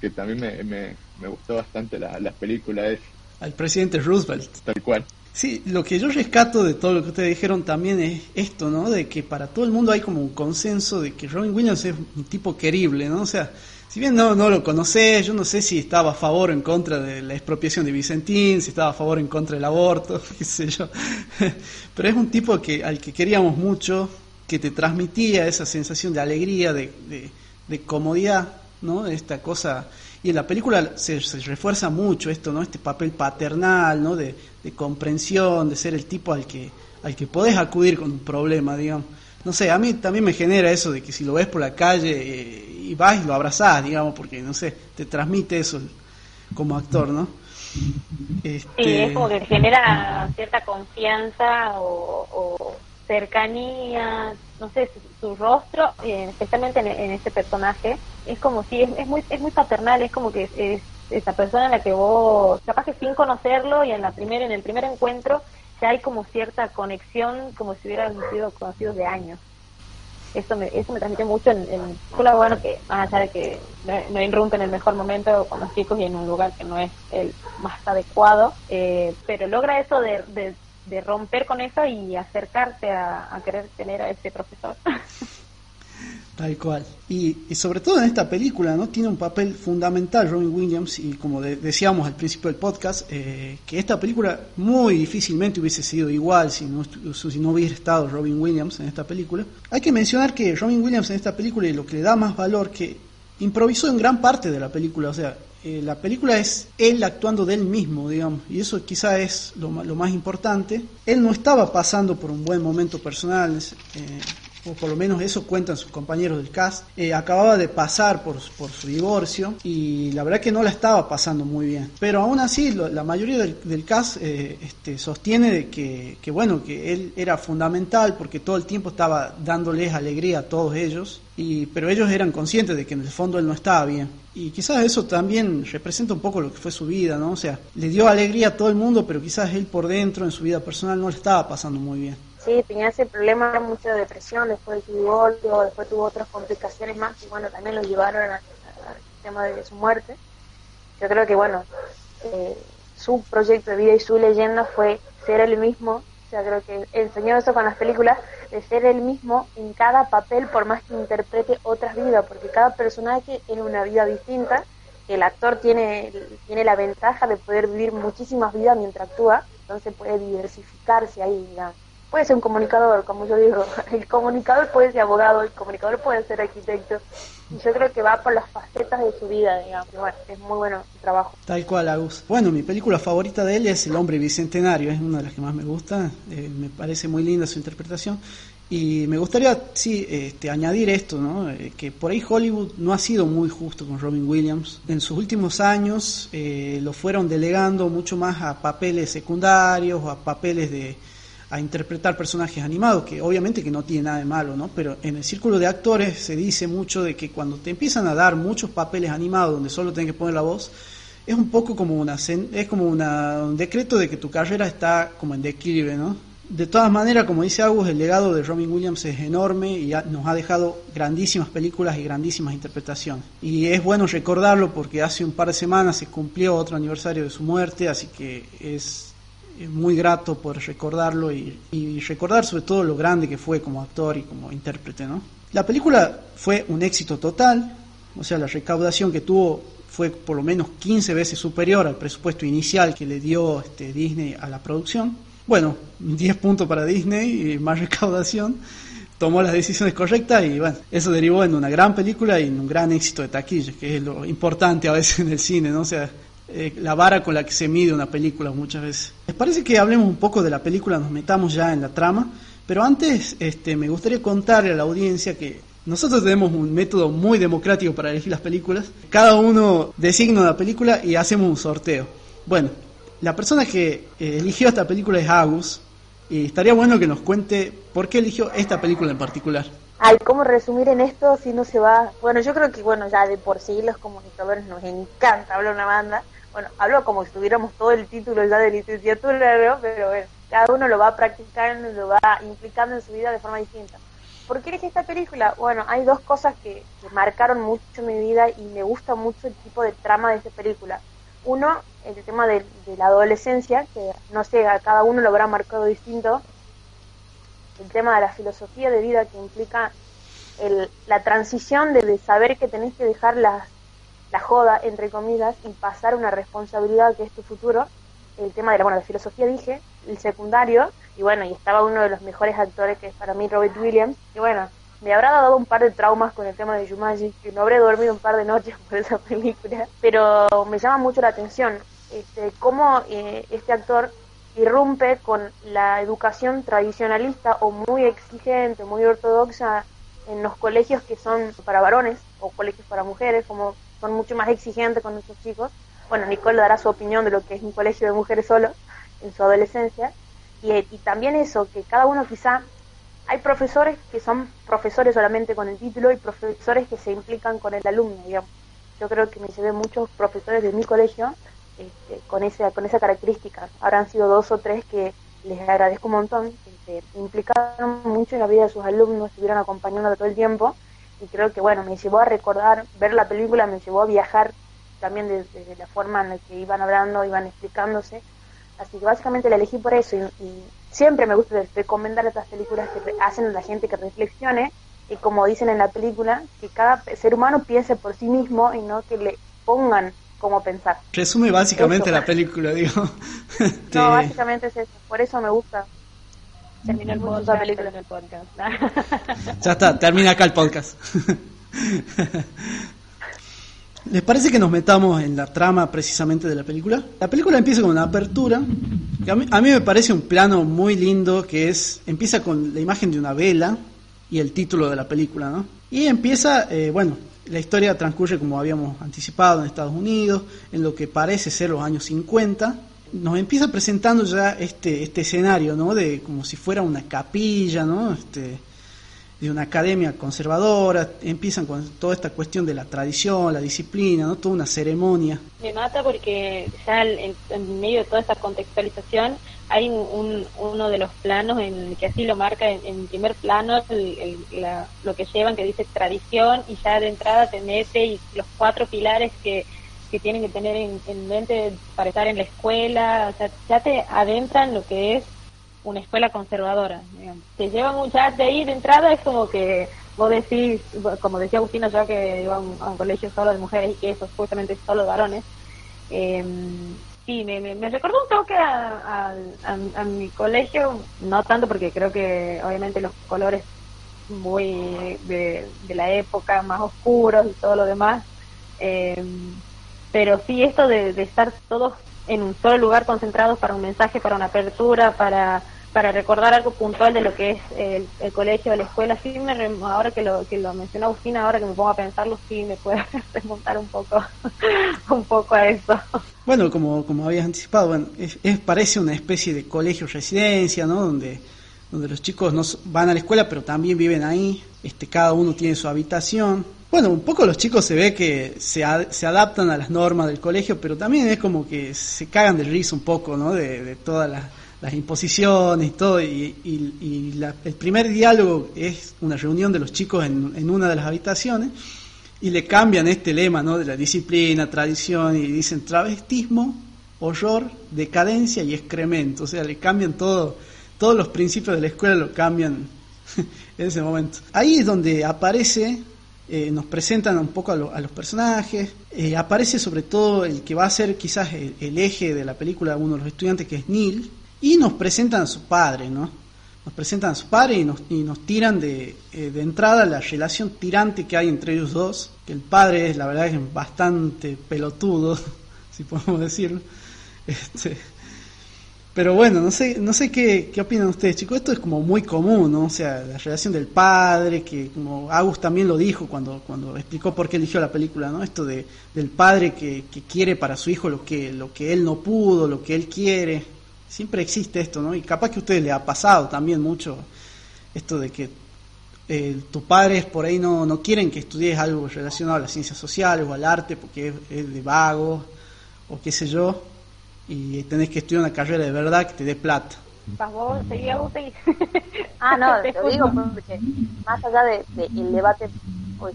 que también me, me, me gustó bastante la, la película. Es, Al presidente Roosevelt. Tal cual. Sí, lo que yo rescato de todo lo que ustedes dijeron también es esto, ¿no? De que para todo el mundo hay como un consenso de que Robin Williams es un tipo querible, ¿no? O sea, si bien no, no lo conocé, yo no sé si estaba a favor o en contra de la expropiación de Vicentín, si estaba a favor o en contra del aborto, qué sé yo. Pero es un tipo que, al que queríamos mucho, que te transmitía esa sensación de alegría, de, de, de comodidad, ¿no? Esta cosa y en la película se, refuerza mucho esto, ¿no? Este papel paternal, ¿no? De, comprensión, de ser el tipo al que, al que podés acudir con un problema, digamos. No sé, a mí también me genera eso de que si lo ves por la calle eh, y vas y lo abrazás, digamos, porque, no sé, te transmite eso como actor, ¿no? Este... Sí, es como que genera cierta confianza o cercanía, no sé, su, rostro, eh, especialmente en, este personaje, es como si es, muy es muy paternal, es como que es, esa persona en la que vos, capaz que sin conocerlo y en la primera en el primer encuentro ya hay como cierta conexión, como si hubieran sido conocidos de años. Eso me, eso me transmite mucho en, en bueno, que más allá de que no, irrumpe en el mejor momento con los chicos y en un lugar que no es el más adecuado, eh, pero logra eso de de romper con eso y acercarte a, querer tener a ese profesor. Tal cual. Y, sobre todo en esta película, ¿no? Tiene un papel fundamental Robin Williams y como decíamos al principio del podcast, eh, que esta película muy difícilmente hubiese sido igual si no, si no hubiera estado Robin Williams en esta película. Hay que mencionar que Robin Williams en esta película y lo que le da más valor que improvisó en gran parte de la película, o sea, eh, la película es él actuando de él mismo, digamos, y eso quizá es lo, más importante. Él no estaba pasando por un buen momento personal, eh, o por lo menos eso cuentan sus compañeros del cast, eh, acababa de pasar por, por, su divorcio y la verdad que no la estaba pasando muy bien. Pero aún así, la mayoría del, cast eh, este, sostiene de que, que, bueno, que él era fundamental porque todo el tiempo estaba dándoles alegría a todos ellos, y, pero ellos eran conscientes de que en el fondo él no estaba bien. Y quizás eso también representa un poco lo que fue su vida, ¿no? O sea, le dio alegría a todo el mundo, pero quizás él por dentro, en su vida personal, no le estaba pasando muy bien sí, tenía ese problema, mucha depresión después de su divorcio, después tuvo otras complicaciones más y bueno, también lo llevaron al tema de su muerte. Yo creo que bueno, eh, su proyecto de vida y su leyenda fue ser el mismo, o sea, creo que enseñó eso con las películas, de ser el mismo en cada papel por más que interprete otras vidas, porque cada personaje tiene una vida distinta, el actor tiene, tiene la ventaja de poder vivir muchísimas vidas mientras actúa, entonces puede diversificarse ahí, digamos puede ser un comunicador, como yo digo, el comunicador puede ser abogado, el comunicador puede ser arquitecto. Y yo creo que va por las facetas de su vida, digamos. Bueno, es muy bueno su trabajo. Tal cual, Agus. Bueno, mi película favorita de él es El hombre bicentenario, es una de las que más me gusta, eh, me parece muy linda su interpretación. Y me gustaría, sí, este, añadir esto, ¿no? Eh, que por ahí Hollywood no ha sido muy justo con Robin Williams. En sus últimos años eh, lo fueron delegando mucho más a papeles secundarios a papeles de, a interpretar personajes animados, que obviamente que no tiene nada de malo, ¿no? Pero en el círculo de actores se dice mucho de que cuando te empiezan a dar muchos papeles animados donde solo tienes que poner la voz, es un poco como una es como un decreto de que tu carrera está como en declive, ¿no? De todas maneras, como dice Agus, el legado de Robin Williams es enorme y nos ha dejado grandísimas películas y grandísimas interpretaciones. Y es bueno recordarlo porque hace un par de semanas se cumplió otro aniversario de su muerte, así que es muy grato por recordarlo y, recordar sobre todo lo grande que fue como actor y como intérprete. ¿no? La película fue un éxito total, o sea, la recaudación que tuvo fue por lo menos 15 veces superior al presupuesto inicial que le dio este, Disney a la producción. Bueno, 10 puntos para Disney y más recaudación. Tomó las decisiones correctas y bueno, eso derivó en una gran película y en un gran éxito de taquilla, que es lo importante a veces en el cine, ¿no? O sea, eh, la vara con la que se mide una película muchas veces. ¿Les parece que hablemos un poco de la película, nos metamos ya en la trama? Pero antes este, me gustaría contarle a la audiencia que nosotros tenemos un método muy democrático para elegir las películas. Cada uno designa una película y hacemos un sorteo. Bueno, la persona que eh, eligió esta película es Agus. Y estaría bueno que nos cuente por qué eligió esta película en particular. Ay, ¿cómo resumir en esto si no se va? Bueno, yo creo que, bueno, ya de por sí los comunicadores nos encanta hablar una banda bueno, hablo como si tuviéramos todo el título ya de licenciatura, ¿no? pero bueno, cada uno lo va practicando, lo va implicando en su vida de forma distinta. ¿Por qué elegí esta película? Bueno, hay dos cosas que, marcaron mucho mi vida y me gusta mucho el tipo de trama de esta película. Uno, el tema de, la adolescencia, que no sé, cada uno lo habrá marcado distinto. El tema de la filosofía de vida que implica el, la transición de, de saber que tenés que dejar las la joda, entre comillas, y pasar una responsabilidad que es tu futuro. El tema de la, bueno, filosofía dije, el secundario, y bueno, y estaba uno de los mejores actores que es para mí Robert Williams, y bueno, me habrá dado un par de traumas con el tema de Jumanji, que no habré dormido un par de noches por esa película, pero me llama mucho la atención este, cómo eh, este actor irrumpe con la educación tradicionalista o muy exigente, muy ortodoxa en los colegios que son para varones o colegios para mujeres, como son mucho más exigentes con nuestros chicos. Bueno, Nicole dará su opinión de lo que es un colegio de mujeres solo en su adolescencia. Y, y también eso, que cada uno quizá, hay profesores que son profesores solamente con el título y profesores que se implican con el alumno, digamos. Yo creo que me llevé muchos profesores de mi colegio este, con, esa, con esa característica. Habrán sido dos o tres que les agradezco un montón, que se implicaron mucho en la vida de sus alumnos, estuvieron acompañando todo el tiempo y creo que bueno, me llevó a recordar, ver la película me llevó a viajar también desde, la forma en la que iban hablando, iban explicándose, así que básicamente la elegí por eso y, siempre me gusta recomendar estas películas que hacen a la gente que reflexione y como dicen en la película, que cada ser humano piense por sí mismo y no que le pongan cómo pensar. Resume básicamente la película, digo. No, básicamente es eso. Por eso me gusta. Termina el podcast. Película. El podcast. ya está, termina acá el podcast. ¿Les parece que nos metamos en la trama precisamente de la película? La película empieza con una apertura, que a mí, a mí me parece un plano muy lindo, que es, empieza con la imagen de una vela y el título de la película, ¿no? Y empieza, eh, bueno, la historia transcurre como habíamos anticipado en Estados Unidos, en lo que parece ser los años 50. Nos empieza presentando ya este, este escenario, ¿no? De como si fuera una capilla, ¿no? Este, de una academia conservadora, empiezan con toda esta cuestión de la tradición, la disciplina, ¿no? toda una ceremonia. Me mata porque ya en, medio de toda esta contextualización hay un, uno de los planos en el que así lo marca en, primer plano lo que llevan que dice tradición y ya de entrada te mete y los cuatro pilares que, que tienen que tener en, en mente para estar en la escuela, o sea, ya te adentran lo que es una escuela conservadora. Digamos. Te lleva mucha de ahí de entrada, es como que vos decís, como decía Agustina, yo que iba a un, colegio solo de mujeres y que eso justamente solo de varones. Eh, sí, me, me, recordó un toque a, a, mi colegio, no tanto porque creo que obviamente los colores muy de, la época, más oscuros y todo lo demás. Eh, pero sí esto de, de estar todos en un solo lugar concentrados para un mensaje, para una apertura, para, para recordar algo puntual de lo que es el, colegio, la escuela. Sí, me, ahora que lo, que lo mencionó Agustina, ahora que me pongo a pensarlo, sí me puede remontar un poco, un poco a eso. Bueno, como, como habías anticipado, bueno, es, parece una especie de colegio residencia, ¿no? Donde, donde los chicos no van a la escuela, pero también viven ahí. Este, cada uno tiene su habitación bueno, un poco los chicos se ve que se, se, adaptan a las normas del colegio, pero también es como que se cagan del riso un poco, ¿no? De, todas las, imposiciones y todo. Y, el primer diálogo es una reunión de los chicos en, en, una de las habitaciones y le cambian este lema, ¿no? De la disciplina, tradición y dicen travestismo, horror, decadencia y excremento. O sea, le cambian todo, todos los principios de la escuela lo cambian en ese momento. Ahí es donde aparece eh, nos presentan un poco a, los personajes, eh, aparece sobre todo el que va a ser quizás el, eje de la película, uno de los estudiantes que es Neil, y nos presentan a su padre, ¿no? Nos presentan a su padre y nos, y nos tiran de, eh, de entrada la relación tirante que hay entre ellos dos, que el padre es la verdad es bastante pelotudo, si podemos decirlo. Este, pero bueno, no sé, no sé qué, qué opinan ustedes, chicos. Esto es como muy común, ¿no? O sea, la relación del padre, que como Agus también lo dijo cuando, cuando explicó por qué eligió la película, ¿no? Esto de, del padre que, que quiere para su hijo lo que, lo que él no pudo, lo que él quiere. Siempre existe esto, ¿no? Y capaz que a ustedes le ha pasado también mucho esto de que eh, tus padres por ahí no, no quieren que estudies algo relacionado a las ciencias sociales o al arte porque es de vago o qué sé yo y tenés que estudiar una carrera de verdad que te dé plata. vos, seguí vos, seguí. Ah, no, te lo digo porque más allá del de, debate, pues,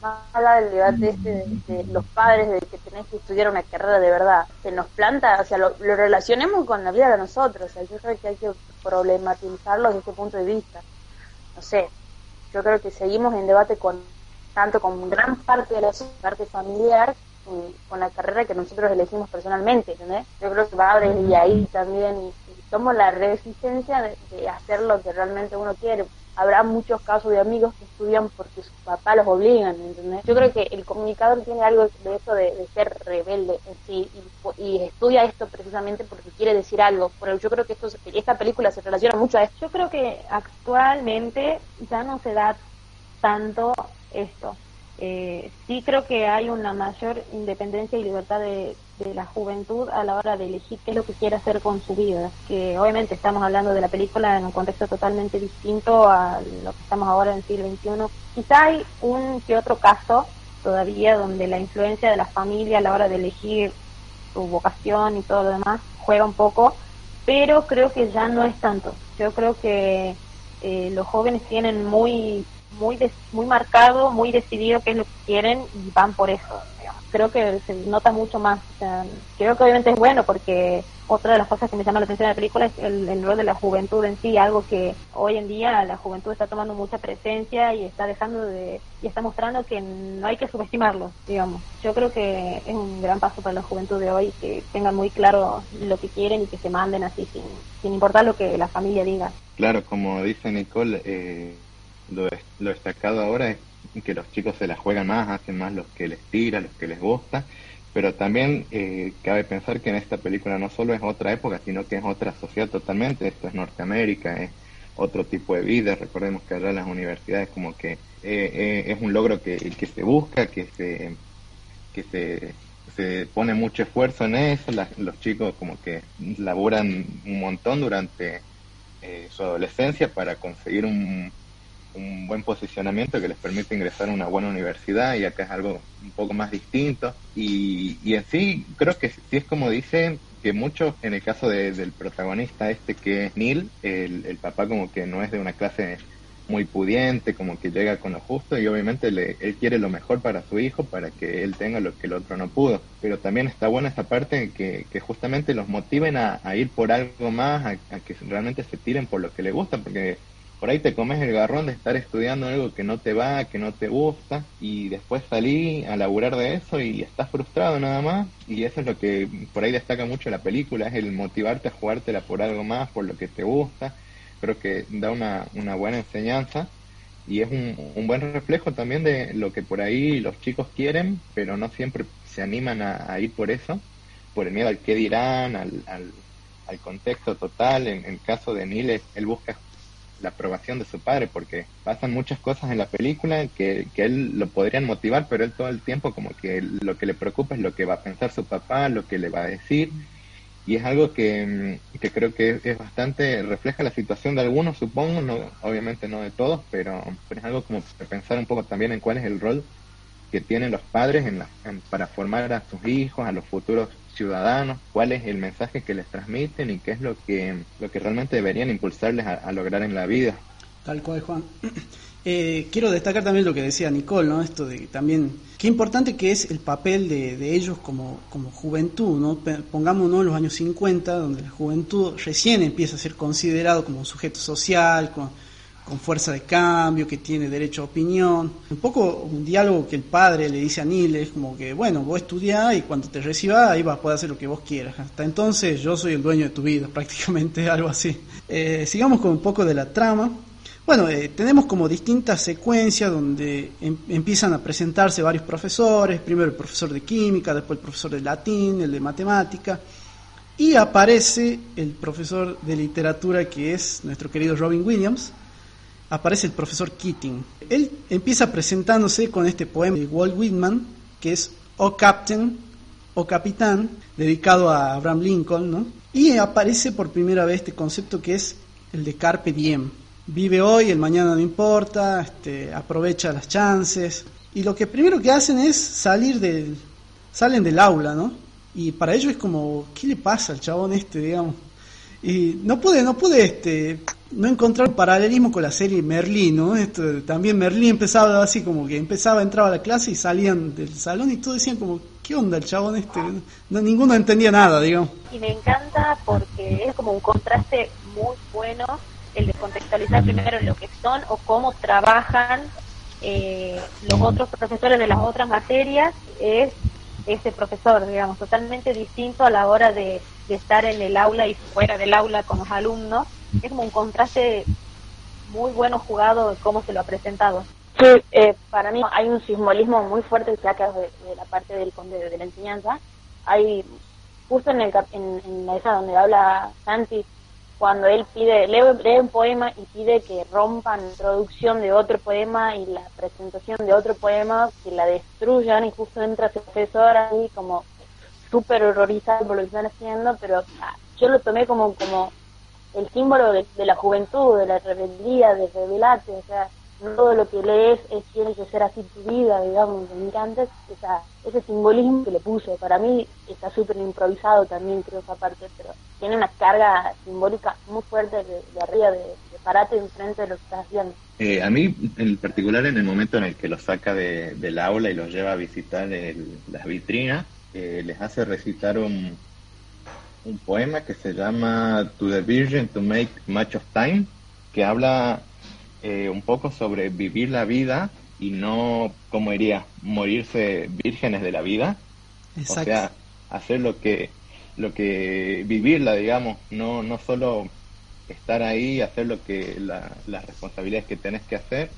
más allá del debate este de, los padres de que tenés que estudiar una carrera de verdad, se nos planta, o sea, lo, relacionemos con la vida de nosotros, o sea, yo creo que hay que problematizarlo desde ese punto de vista. No sé, yo creo que seguimos en debate con tanto con gran parte de la parte familiar con la carrera que nosotros elegimos personalmente, ¿entendés? Yo creo que va desde ahí también y, somos la resistencia de, hacer lo que realmente uno quiere. Habrá muchos casos de amigos que estudian porque sus papás los obligan, ¿entendés? Yo creo que el comunicador tiene algo de eso de, ser rebelde en sí y, estudia esto precisamente porque quiere decir algo. Pero yo creo que esto, esta película se relaciona mucho a esto. Yo creo que actualmente ya no se da tanto esto eh, sí creo que hay una mayor independencia y libertad de, la juventud a la hora de elegir qué es lo que quiere hacer con su vida. Que obviamente estamos hablando de la película en un contexto totalmente distinto a lo que estamos ahora en el siglo XXI. Quizá hay un que otro caso todavía donde la influencia de la familia a la hora de elegir su vocación y todo lo demás juega un poco, pero creo que ya no es tanto. Yo creo que eh, los jóvenes tienen muy muy muy marcado, muy decidido qué es lo que quieren y van por eso. Creo que se nota mucho más. creo que obviamente es bueno porque otra de las cosas que me llama la atención de la película es el, rol de la juventud en sí, algo que hoy en día la juventud está tomando mucha presencia y está dejando de y está mostrando que no hay que subestimarlo, digamos. Yo creo que es un gran paso para la juventud de hoy que tengan muy claro lo que quieren y que se manden así sin, sin importar lo que la familia diga. Claro, como dice Nicole, eh, lo, destacado ahora es que los chicos se la juegan más, hacen más los que les tira, los que les gusta, pero también eh, cabe pensar que en esta película no solo es otra época, sino que es otra sociedad totalmente, esto es Norteamérica, es otro tipo de vida, recordemos que allá las universidades como que eh, eh, es un logro que, se busca, que se, que se, se pone mucho esfuerzo en eso, los chicos como que laburan un montón durante su adolescencia para conseguir un, un buen posicionamiento que les permite ingresar a una buena universidad y acá es algo un poco más distinto. Y, y en creo que sí es como dice que muchos en el caso del protagonista este que es Neil el, el, papá como que no es de una clase muy pudiente como que llega con lo justo y obviamente le, él quiere lo mejor para su hijo para que él tenga lo que el otro no pudo. Pero también está buena esa parte que, que justamente los motiven a, ir por algo más a, a que realmente se tiren por lo que le gusta porque por ahí te comes el garrón de estar estudiando algo que no te va, que no te gusta, y después salí a laburar de eso y estás frustrado nada más, y eso es lo que por ahí destaca mucho la película, es el motivarte a jugártela por algo más, por lo que te gusta, creo que da una, una buena enseñanza y es un, un buen reflejo también de lo que por ahí los chicos quieren, pero no siempre se animan a, ir por eso, por el miedo al qué dirán, al, al, al contexto total. En el caso de Niles, él busca la aprobación de su padre, porque pasan muchas cosas en la película que, que él lo podrían motivar, pero él todo el tiempo como que lo que le preocupa es lo que va a pensar su papá, lo que le va a decir, y es algo que, que creo que es bastante, refleja la situación de algunos, supongo, no, obviamente no de todos, pero, pero es algo como pensar un poco también en cuál es el rol que tienen los padres en la, para formar a sus hijos, a los futuros ciudadanos, cuál es el mensaje que les transmiten y qué es lo que, lo que realmente deberían impulsarles a, lograr en la vida. Tal cual, Juan. Eh, quiero destacar también lo que decía Nicole, ¿no? Esto de también, qué importante que es el papel de, de ellos como, como juventud, ¿no? Pongámonos en los años 50, donde la juventud recién empieza a ser considerado como un sujeto social, con, con fuerza de cambio, que tiene derecho a opinión. Un poco un diálogo que el padre le dice a Neil es como que, bueno, vos estudiás y cuando te recibas ahí vas a poder hacer lo que vos quieras. Hasta entonces yo soy el dueño de tu vida, prácticamente algo así. Eh, sigamos con un poco de la trama. Bueno, eh, tenemos como distintas secuencias donde em, empiezan a presentarse varios profesores, primero el profesor de química, después el profesor de latín, el de matemática, y aparece el profesor de literatura que es nuestro querido Robin Williams, aparece el profesor Keating. Él empieza presentándose con este poema de Walt Whitman, que es O Captain, O Capitán, dedicado a Abraham Lincoln, ¿no? Y aparece por primera vez este concepto que es el de Carpe Diem. Vive hoy, el mañana no importa, este, aprovecha las chances. Y lo que primero que hacen es salir del, salen del aula, ¿no? Y para ellos es como, ¿qué le pasa al chabón este, digamos? Y no pude, no pude este, no encontrar paralelismo con la serie Merlín, ¿no? Esto, también Merlín empezaba así como que empezaba, entraba a la clase y salían del salón y todos decían como, ¿qué onda el chabón este? No, ninguno entendía nada, digamos. Y me encanta porque es como un contraste muy bueno el de contextualizar primero lo que son o cómo trabajan eh, los otros profesores de las otras materias, es ese profesor, digamos, totalmente distinto a la hora de estar en el aula y fuera del aula con los alumnos es como un contraste muy bueno jugado de cómo se lo ha presentado. Sí, eh, para mí hay un simbolismo muy fuerte que saca de, de la parte del de, de, la enseñanza. Hay justo en, el, en, la esa donde habla Santi, cuando él pide, lee, lee, un poema y pide que rompan la introducción de otro poema y la presentación de otro poema, que la destruyan y justo entra ese profesor ahí como súper horrorizado por lo que están haciendo, pero yo lo tomé como, como el símbolo de, la juventud, de la rebeldía, de rebelarte, o sea, todo lo que lees es tiene que ser así tu vida, digamos, me encanta esa, ese simbolismo que le puse, para mí está súper improvisado también creo esa parte, pero tiene una carga simbólica muy fuerte de, arriba de, parate enfrente de lo que estás haciendo. Eh, a mí, en particular, en el momento en el que los saca de, del aula y los lleva a visitar el, las vitrinas, eh, les hace recitar un, un poema que se llama To the Virgin to Make Much of Time, que habla eh, un poco sobre vivir la vida y no, como diría, morirse vírgenes de la vida. Exacto. O sea, hacer lo que, lo que, vivirla, digamos, no, no solo estar ahí, hacer lo que, la, las responsabilidades que tenés que hacer,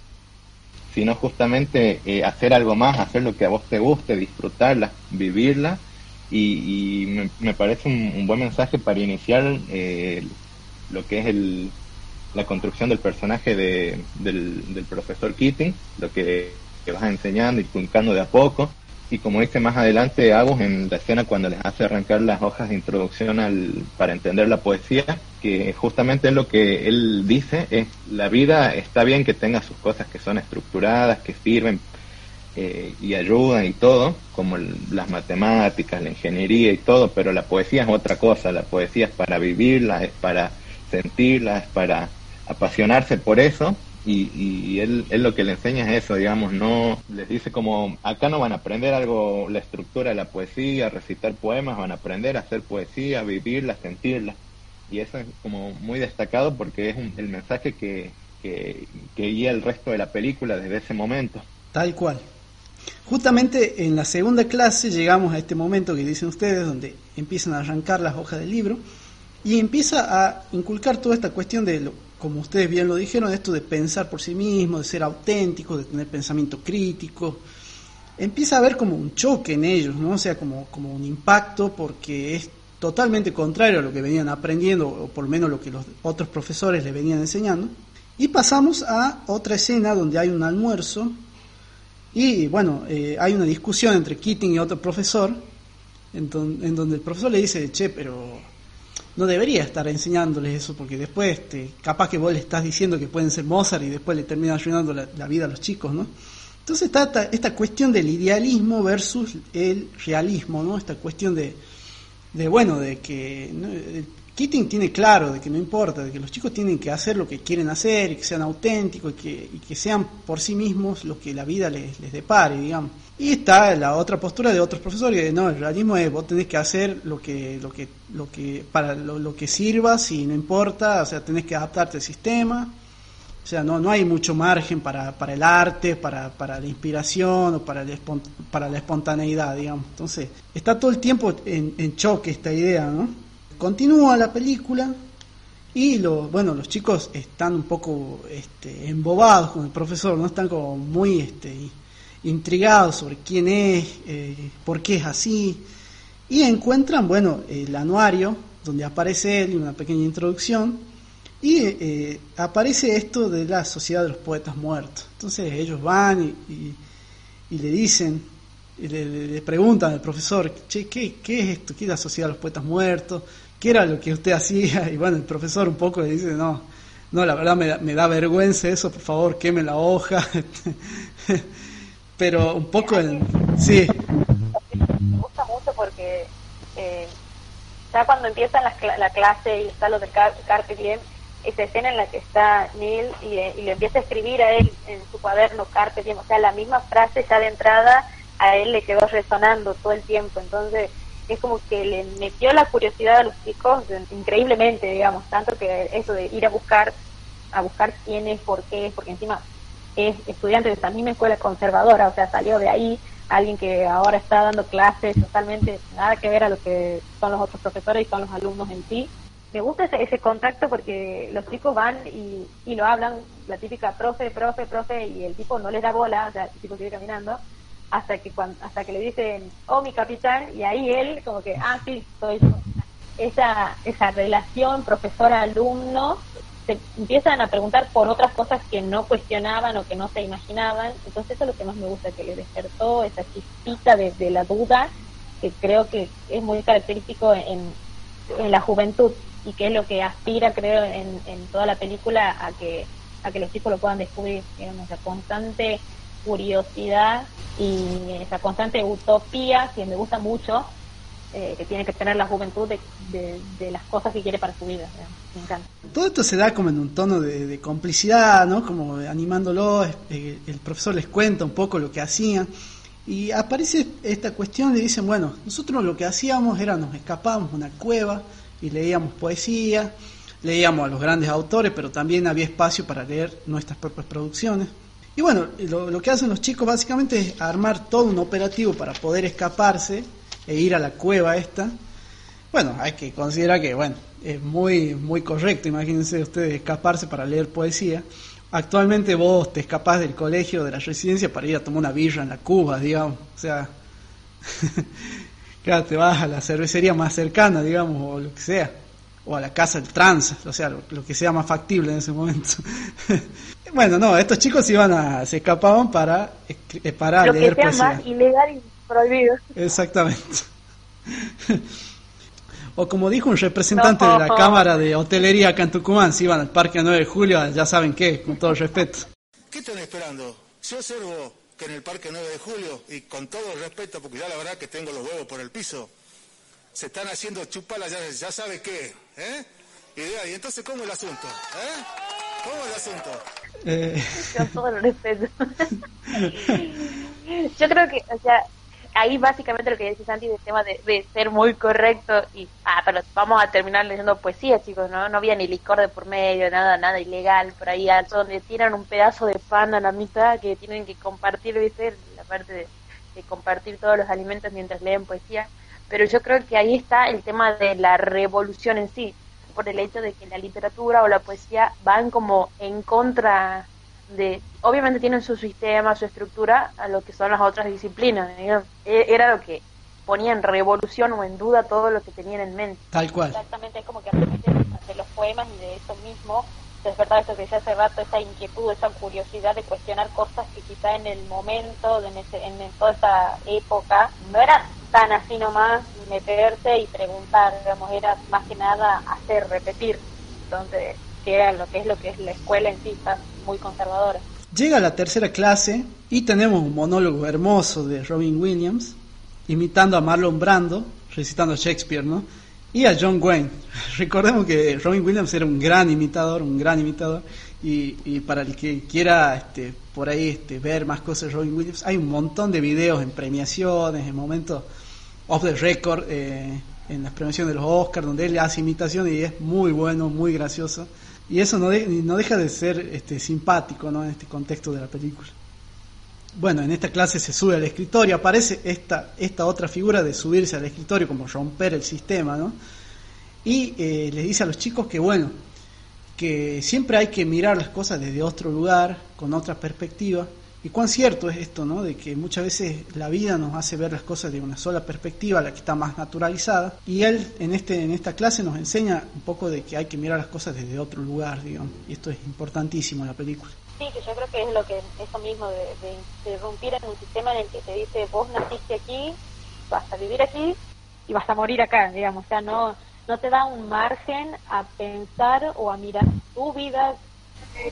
sino justamente eh, hacer algo más, hacer lo que a vos te guste, disfrutarla, vivirla, y, me, me, parece un, un, buen mensaje para iniciar eh, lo que es el, la construcción del personaje de, del, del, profesor Keating, lo que, que vas enseñando, y inculcando de a poco, y como dice más adelante Agus en la escena cuando les hace arrancar las hojas de introducción al, para entender la poesía, que justamente es lo que él dice, es la vida está bien que tenga sus cosas que son estructuradas, que sirven eh, y ayudan y todo, como las matemáticas, la ingeniería y todo, pero la poesía es otra cosa, la poesía es para vivirla, es para sentirla, es para apasionarse por eso y, y él, él, lo que le enseña es eso, digamos, no les dice como acá no van a aprender algo, la estructura de la poesía, recitar poemas, van a aprender a hacer poesía, a vivirla, a sentirla. Y eso es como muy destacado porque es un, el mensaje que, que, que guía el resto de la película desde ese momento. Tal cual. Justamente en la segunda clase llegamos a este momento que dicen ustedes, donde empiezan a arrancar las hojas del libro y empieza a inculcar toda esta cuestión de lo, como ustedes bien lo dijeron, esto de pensar por sí mismo, de ser auténtico, de tener pensamiento crítico, empieza a haber como un choque en ellos, ¿no? O sea, como, como un impacto porque es totalmente contrario a lo que venían aprendiendo, o por lo menos lo que los otros profesores les venían enseñando. Y pasamos a otra escena donde hay un almuerzo y, bueno, eh, hay una discusión entre Keating y otro profesor, en, don, en donde el profesor le dice, che, pero no debería estar enseñándoles eso porque después este, capaz que vos le estás diciendo que pueden ser Mozart y después le terminas arruinando la, la, vida a los chicos, ¿no? Entonces está esta, esta, cuestión del idealismo versus el realismo, ¿no? Esta cuestión de, de bueno, de que ¿no? Keating tiene claro de que no importa, de que los chicos tienen que hacer lo que quieren hacer y que sean auténticos y que, y que sean por sí mismos lo que la vida les, les depare, digamos. Y está la otra postura de otros profesores que no, el realismo es vos tenés que hacer lo que, lo que, lo que, para lo, lo que sirva, si no importa, o sea, tenés que adaptarte al sistema. O sea, no, no hay mucho margen para, para el arte, para, para la inspiración o para, el, para la espontaneidad, digamos. Entonces, está todo el tiempo en, en choque esta idea, ¿no? Continúa la película y lo, bueno, los chicos están un poco este, embobados con el profesor, no están como muy este, intrigados sobre quién es, eh, por qué es así, y encuentran, bueno, el anuario donde aparece él y una pequeña introducción, y eh, aparece esto de la Sociedad de los Poetas Muertos. Entonces ellos van y, y, y le dicen, y le, le, preguntan al profesor, che, ¿qué, ¿qué es esto? ¿Qué es la Sociedad de los Poetas Muertos? ¿Qué era lo que usted hacía? Y bueno, el profesor un poco le dice, no, no, la verdad me da, me da vergüenza eso, por favor, queme la hoja. Pero un poco el... Sí. Me gusta mucho porque eh, ya cuando empieza la, la, clase y está lo del car Carpe Diem, esa escena en la que está Neil y, y, le empieza a escribir a él en su cuaderno Carpe Diem, o sea, la misma frase ya de entrada a él le quedó resonando todo el tiempo, entonces es como que le metió la curiosidad a los chicos increíblemente, digamos, tanto que eso de ir a buscar, a buscar quién es, por qué, porque encima es estudiante de esa misma escuela conservadora, o sea, salió de ahí alguien que ahora está dando clases totalmente nada que ver a lo que son los otros profesores y son los alumnos en sí. Me gusta ese, ese contacto porque los chicos van y, y lo hablan, la típica profe, profe, profe, y el tipo no les da bola, o sea, el tipo sigue caminando, hasta que cuando, hasta que le dicen, oh, mi capitán, y ahí él como que, ah, sí, soy yo. Esa, esa relación profesor-alumno se empiezan a preguntar por otras cosas que no cuestionaban o que no se imaginaban. Entonces eso es lo que más me gusta, que le despertó esa chispita de, la duda, que creo que es muy característico en, en, la juventud y que es lo que aspira, creo, en, en toda la película a que, a que los chicos lo puedan descubrir. Digamos, esa constante curiosidad y esa constante utopía que me gusta mucho eh, que tiene que tener la juventud de, de, las cosas que quiere para su vida. Todo esto se da como en un tono de, complicidad, ¿no? Como animándolo, eh, el profesor les cuenta un poco lo que hacían. Y aparece esta cuestión y dicen, bueno, nosotros lo que hacíamos era nos escapábamos a una cueva y leíamos poesía, leíamos a los grandes autores, pero también había espacio para leer nuestras propias producciones. Y bueno, lo, que hacen los chicos básicamente es armar todo un operativo para poder escaparse e ir a la cueva esta. Bueno, hay que considerar que, bueno, es muy, muy correcto, imagínense ustedes escaparse para leer poesía. Actualmente vos te escapás del colegio, de la residencia para ir a tomar una birra en la Cuba, digamos. O sea, claro, te vas a la cervecería más cercana, digamos, o lo que sea. O a la casa del trans, o sea, lo, que sea más factible en ese momento. bueno, no, estos chicos iban a, se escapaban para, eh, para lo leer que sea más ilegal y prohibido. Exactamente. O como dijo un representante de la Cámara de Hotelería acá en Tucumán, si iban al Parque 9 de Julio, ya saben qué, con todo respeto. ¿Qué están esperando? Yo observo que en el Parque 9 de Julio, y con todo el respeto, porque ya la verdad que tengo los huevos por el piso, se están haciendo chupalas, ya, ya sabe qué, ¿eh? Y, entonces, ¿cómo el asunto? ¿Eh? ¿Cómo el asunto? Eh... Con todo el respeto. Yo creo que, o sea, ahí básicamente lo que dice Santi del tema de, ser muy correcto y ah pero vamos a terminar leyendo poesía chicos no no había ni licor de por medio nada nada ilegal por ahí donde tiran un pedazo de pan a la mitad que tienen que compartir viste la parte de, de compartir todos los alimentos mientras leen poesía pero yo creo que ahí está el tema de la revolución en sí por el hecho de que la literatura o la poesía van como en contra de, obviamente tienen su sistema, su estructura a lo que son las otras disciplinas. E, era lo que ponía en revolución o en duda todo lo que tenían en mente. Tal cual. Exactamente, es como que de los poemas y de eso mismo despertar esto que decía hace rato, esa inquietud, esa curiosidad de cuestionar cosas que quizá en el momento, en, ese, en toda esa época, no era tan así nomás meterse y preguntar, digamos, era más que nada hacer, repetir. Entonces, que era lo que es lo que es la escuela en sí, está muy conservadora. Llega la tercera clase y tenemos un monólogo hermoso de Robin Williams, imitando a Marlon Brando, recitando Shakespeare, ¿no? Y a John Wayne. Recordemos que Robin Williams era un gran imitador, un gran imitador, y, para el que quiera este, por ahí este, ver más cosas de Robin Williams, hay un montón de videos en premiaciones, en momentos off the record, eh, en las premiaciones de los Oscars, donde él hace imitaciones y es muy bueno, muy gracioso. Y eso no, no deja de ser este, simpático ¿no? en este contexto de la película. Bueno, en esta clase se sube al escritorio, aparece esta, esta otra figura de subirse al escritorio, como romper el sistema, ¿no? Y eh, les dice a los chicos que, bueno, que siempre hay que mirar las cosas desde otro lugar, con otra perspectiva, y cuán cierto es esto, ¿no? De que muchas veces la vida nos hace ver las cosas de una sola perspectiva, la que está más naturalizada. Y él en este en esta clase nos enseña un poco de que hay que mirar las cosas desde otro lugar, digamos. Y esto es importantísimo en la película. Sí, que yo creo que es lo que eso mismo de, de irrumpir en un sistema en el que te dice vos naciste aquí, vas a vivir aquí y vas a morir acá, digamos. O sea, no no te da un margen a pensar o a mirar tu vida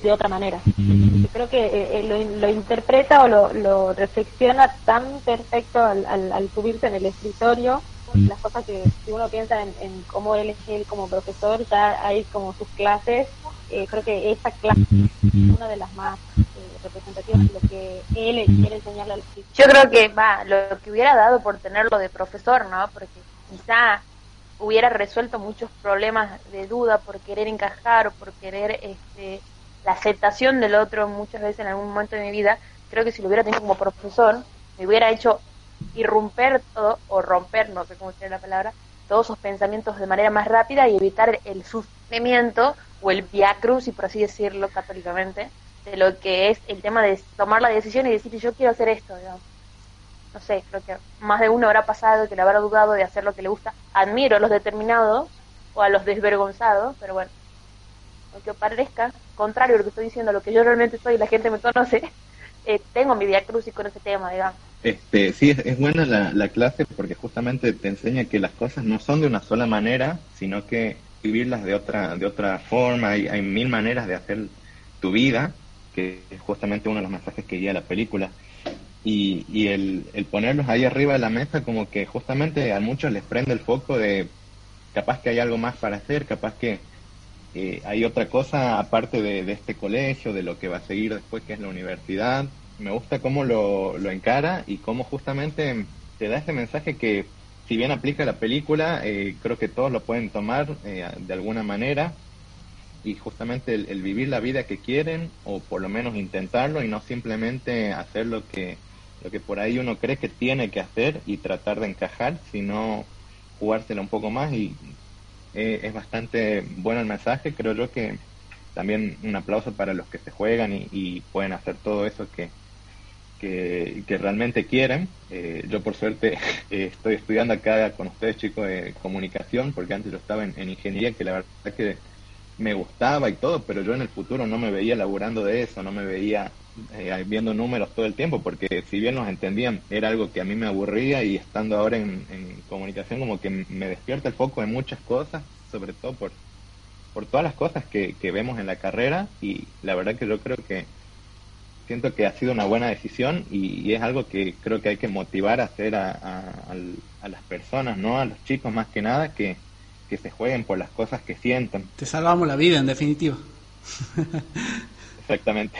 de otra manera. Yo creo que eh, eh, lo, interpreta o lo, lo, reflexiona tan perfecto al, al, subirse en el escritorio, las cosas que si uno piensa en, cómo él es él como profesor, ya hay como sus clases, eh, creo que esa clase es una de las más representativas de lo que él quiere enseñarle al escritor. Yo creo que va, lo que hubiera dado por tenerlo de profesor, ¿no? Porque quizá hubiera resuelto muchos problemas de duda por querer encajar o por querer este la aceptación del otro muchas veces en algún momento de mi vida, creo que si lo hubiera tenido como profesor, me hubiera hecho irrumper todo, o romper, no sé cómo sería la palabra, todos esos pensamientos de manera más rápida y evitar el sufrimiento o el cruz y por así decirlo católicamente, de lo que es el tema de tomar la decisión y decir yo quiero hacer esto, No sé, creo que más de uno habrá pasado que le habrá dudado de hacer lo que le gusta. Admiro a los determinados o a los desvergonzados, pero bueno, aunque parezca contrario a lo que estoy diciendo, lo que yo realmente soy la gente me conoce, eh, tengo mi vía y con ese tema, digamos. Este, sí, es, buena la, la, clase porque justamente te enseña que las cosas no son de una sola manera, sino que vivirlas de otra, de otra forma. Hay, hay mil maneras de hacer tu vida, que es justamente uno de los mensajes que guía la película. y, y el, el ponerlos ahí arriba de la mesa como que justamente a muchos les prende el foco de capaz que hay algo más para hacer, capaz que eh, hay otra cosa aparte de, de, este colegio, de lo que va a seguir después, que es la universidad. Me gusta cómo lo, lo encara y cómo justamente te da ese mensaje que, si bien aplica la película, eh, creo que todos lo pueden tomar eh, de alguna manera y justamente el, vivir la vida que quieren o por lo menos intentarlo y no simplemente hacer lo que lo que por ahí uno cree que tiene que hacer y tratar de encajar, sino jugársela un poco más y eh, es bastante bueno el mensaje. Creo yo que también un aplauso para los que se juegan y, y pueden hacer todo eso que, que, realmente quieren. Eh, yo por suerte eh, estoy estudiando acá con ustedes chicos de comunicación, porque antes yo estaba en, en ingeniería, que la verdad que me gustaba y todo, pero yo en el futuro no me veía laburando de eso, no me veía eh, viendo números todo el tiempo, porque si bien los entendían, era algo que a mí me aburría y estando ahora en, en comunicación como que me despierta el foco de muchas cosas, sobre todo por, por todas las cosas que, que vemos en la carrera y la verdad que yo creo que siento que ha sido una buena decisión y, y es algo que creo que hay que motivar a hacer a, a, las personas, ¿no? A los chicos más que nada, que, que se jueguen por las cosas que sienten. Te salvamos la vida, en definitiva. Exactamente.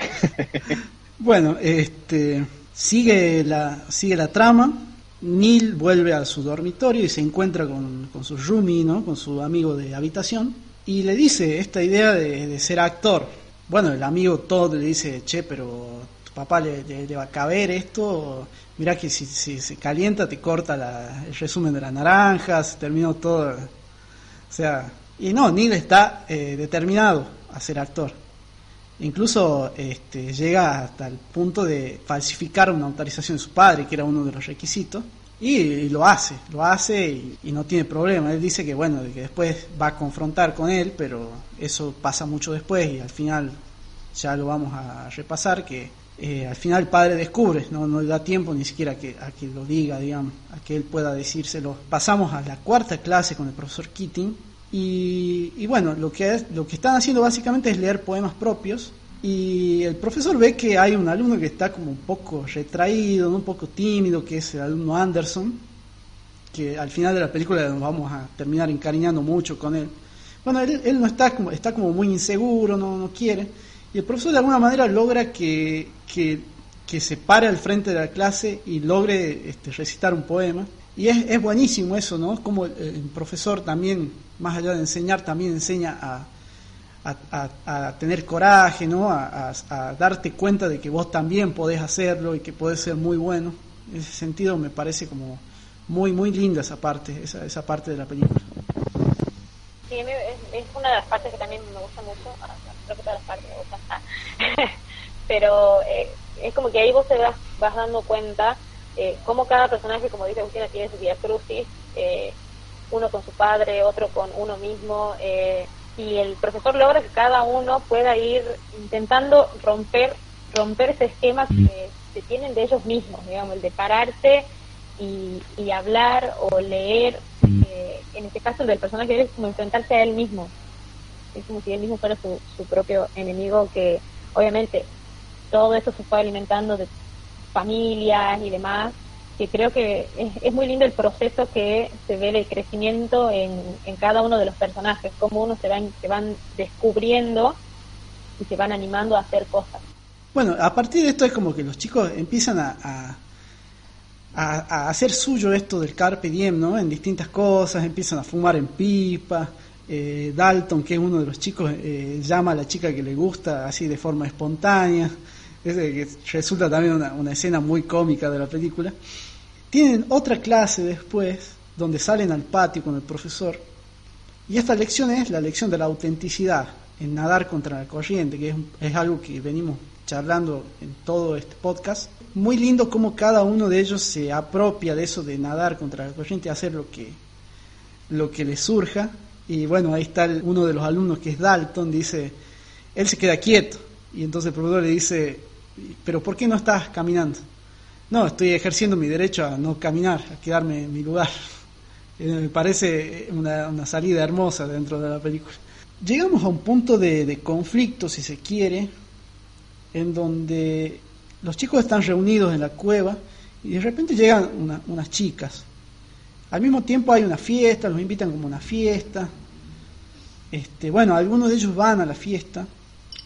bueno, este sigue la sigue la trama. Neil vuelve a su dormitorio y se encuentra con, con su roomie, ¿no? con su amigo de habitación, y le dice esta idea de, de ser actor. Bueno, el amigo Todd le dice, che, pero papá le, le, va a caber esto, mira que si, si, se calienta te corta la, el resumen de la naranja, se terminó todo. O sea, y no, Neil está eh, determinado a ser actor. Incluso este, llega hasta el punto de falsificar una autorización de su padre, que era uno de los requisitos, y, lo hace, lo hace y, y, no tiene problema. Él dice que bueno, que después va a confrontar con él, pero eso pasa mucho después y al final ya lo vamos a repasar, que eh, al final el padre descubre, no, no le da tiempo ni siquiera que, a que lo diga, digamos, a que él pueda decírselo. Pasamos a la cuarta clase con el profesor Keating, y, y, bueno, lo que, es, lo que están haciendo básicamente es leer poemas propios. Y el profesor ve que hay un alumno que está como un poco retraído, un poco tímido, que es el alumno Anderson, que al final de la película nos vamos a terminar encariñando mucho con él. Bueno, él, él no está como, está como muy inseguro, no, no quiere. Y el profesor de alguna manera logra que, que, que se pare al frente de la clase y logre este, recitar un poema. Y es, es buenísimo eso, ¿no? Como el, el profesor también más allá de enseñar, también enseña a, a, a, tener coraje, ¿no? A, darte cuenta de que vos también podés hacerlo y que podés ser muy bueno. En ese sentido me parece como muy, muy linda esa parte, esa, esa parte de la película. Sí, es, es una de las partes que también me gusta mucho, creo que todas las partes me gustan, pero eh, es como que ahí vos te vas, vas dando cuenta eh, cómo cada personaje, como dice Agustina, tiene su crucis, eh, uno con su padre, otro con uno mismo, eh, y el profesor logra que cada uno pueda ir intentando romper romper ese esquema que se tienen de ellos mismos, digamos, el de pararse y, y hablar o leer, eh, en este caso el del personaje es como enfrentarse a él mismo, es como si él mismo fuera su, su propio enemigo que obviamente todo eso se fue alimentando de familias y demás, que creo que es, es, muy lindo el proceso que se ve el crecimiento en, en cada uno de los personajes, cómo uno se van, se van descubriendo y se van animando a hacer cosas. Bueno, a partir de esto es como que los chicos empiezan a, a, a, a hacer suyo esto del carpe diem, ¿no? En distintas cosas, empiezan a fumar en pipa. Eh, Dalton, que es uno de los chicos, eh, llama a la chica que le gusta así de forma espontánea. Es, que resulta también una, escena muy cómica de la película. Tienen otra clase después, donde salen al patio con el profesor, y esta lección es la lección de la autenticidad, en nadar contra la corriente, que es, algo que venimos charlando en todo este podcast. Muy lindo cómo cada uno de ellos se apropia de eso de nadar contra la corriente, hacer lo que, lo que les surja. Y bueno, ahí está uno de los alumnos que es Dalton, dice, él se queda quieto. Y entonces el profesor le dice, pero ¿por qué no estás caminando? No, estoy ejerciendo mi derecho a no caminar, a quedarme en mi lugar. Eh, me parece una, una, salida hermosa dentro de la película. Llegamos a un punto de, de, conflicto, si se quiere, en donde los chicos están reunidos en la cueva y de repente llegan unas chicas. Al mismo tiempo hay una fiesta, los invitan como una fiesta. Este, bueno, algunos de ellos van a la fiesta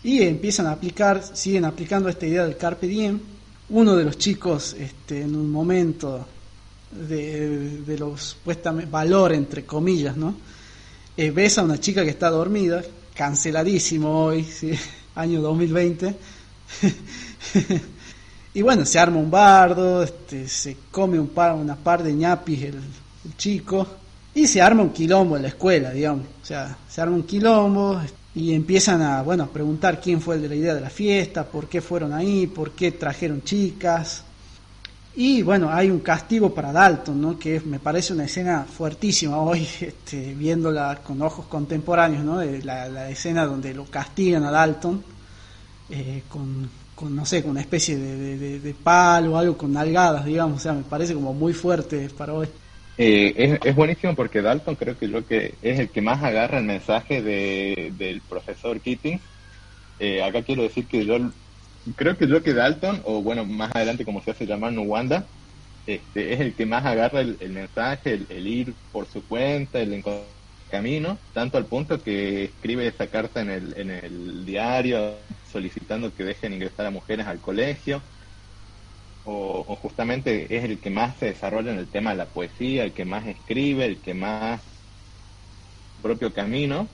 y empiezan a aplicar, siguen aplicando esta idea del carpe diem. Uno de los chicos, este, en un momento de, de los puestamente valor entre comillas, ¿no? Eh, besa a una chica que está dormida, canceladísimo hoy, año 2020. y bueno, se arma un bardo, este, se come un par, una par de ñapis el chico y se arma un quilombo en la escuela, digamos. O sea, se arma un quilombo y empiezan a, bueno, preguntar quién fue el de la idea de la fiesta, por qué fueron ahí, por qué trajeron chicas. Y bueno, hay un castigo para Dalton, ¿no? que me parece una escena fuertísima hoy, este, viéndola con ojos contemporáneos, ¿no? la, la escena donde lo castigan a Dalton eh, con, con, no sé, con una especie de, de, de, palo o algo con nalgadas, digamos, o sea, me parece como muy fuerte para hoy. Eh, es, buenísimo porque Dalton creo que lo que es el que más agarra el mensaje de, del profesor Keating. Eh, acá quiero decir que yo creo que lo que Dalton, o bueno, más adelante como se hace llamar Nuwanda, este, es el que más agarra el, mensaje, el, ir por su cuenta, el camino, tanto al punto que escribe esa carta en el, en el diario solicitando que dejen ingresar a mujeres al colegio o, justamente es el que más se desarrolla en el tema de la poesía, el que más escribe, el que más propio camino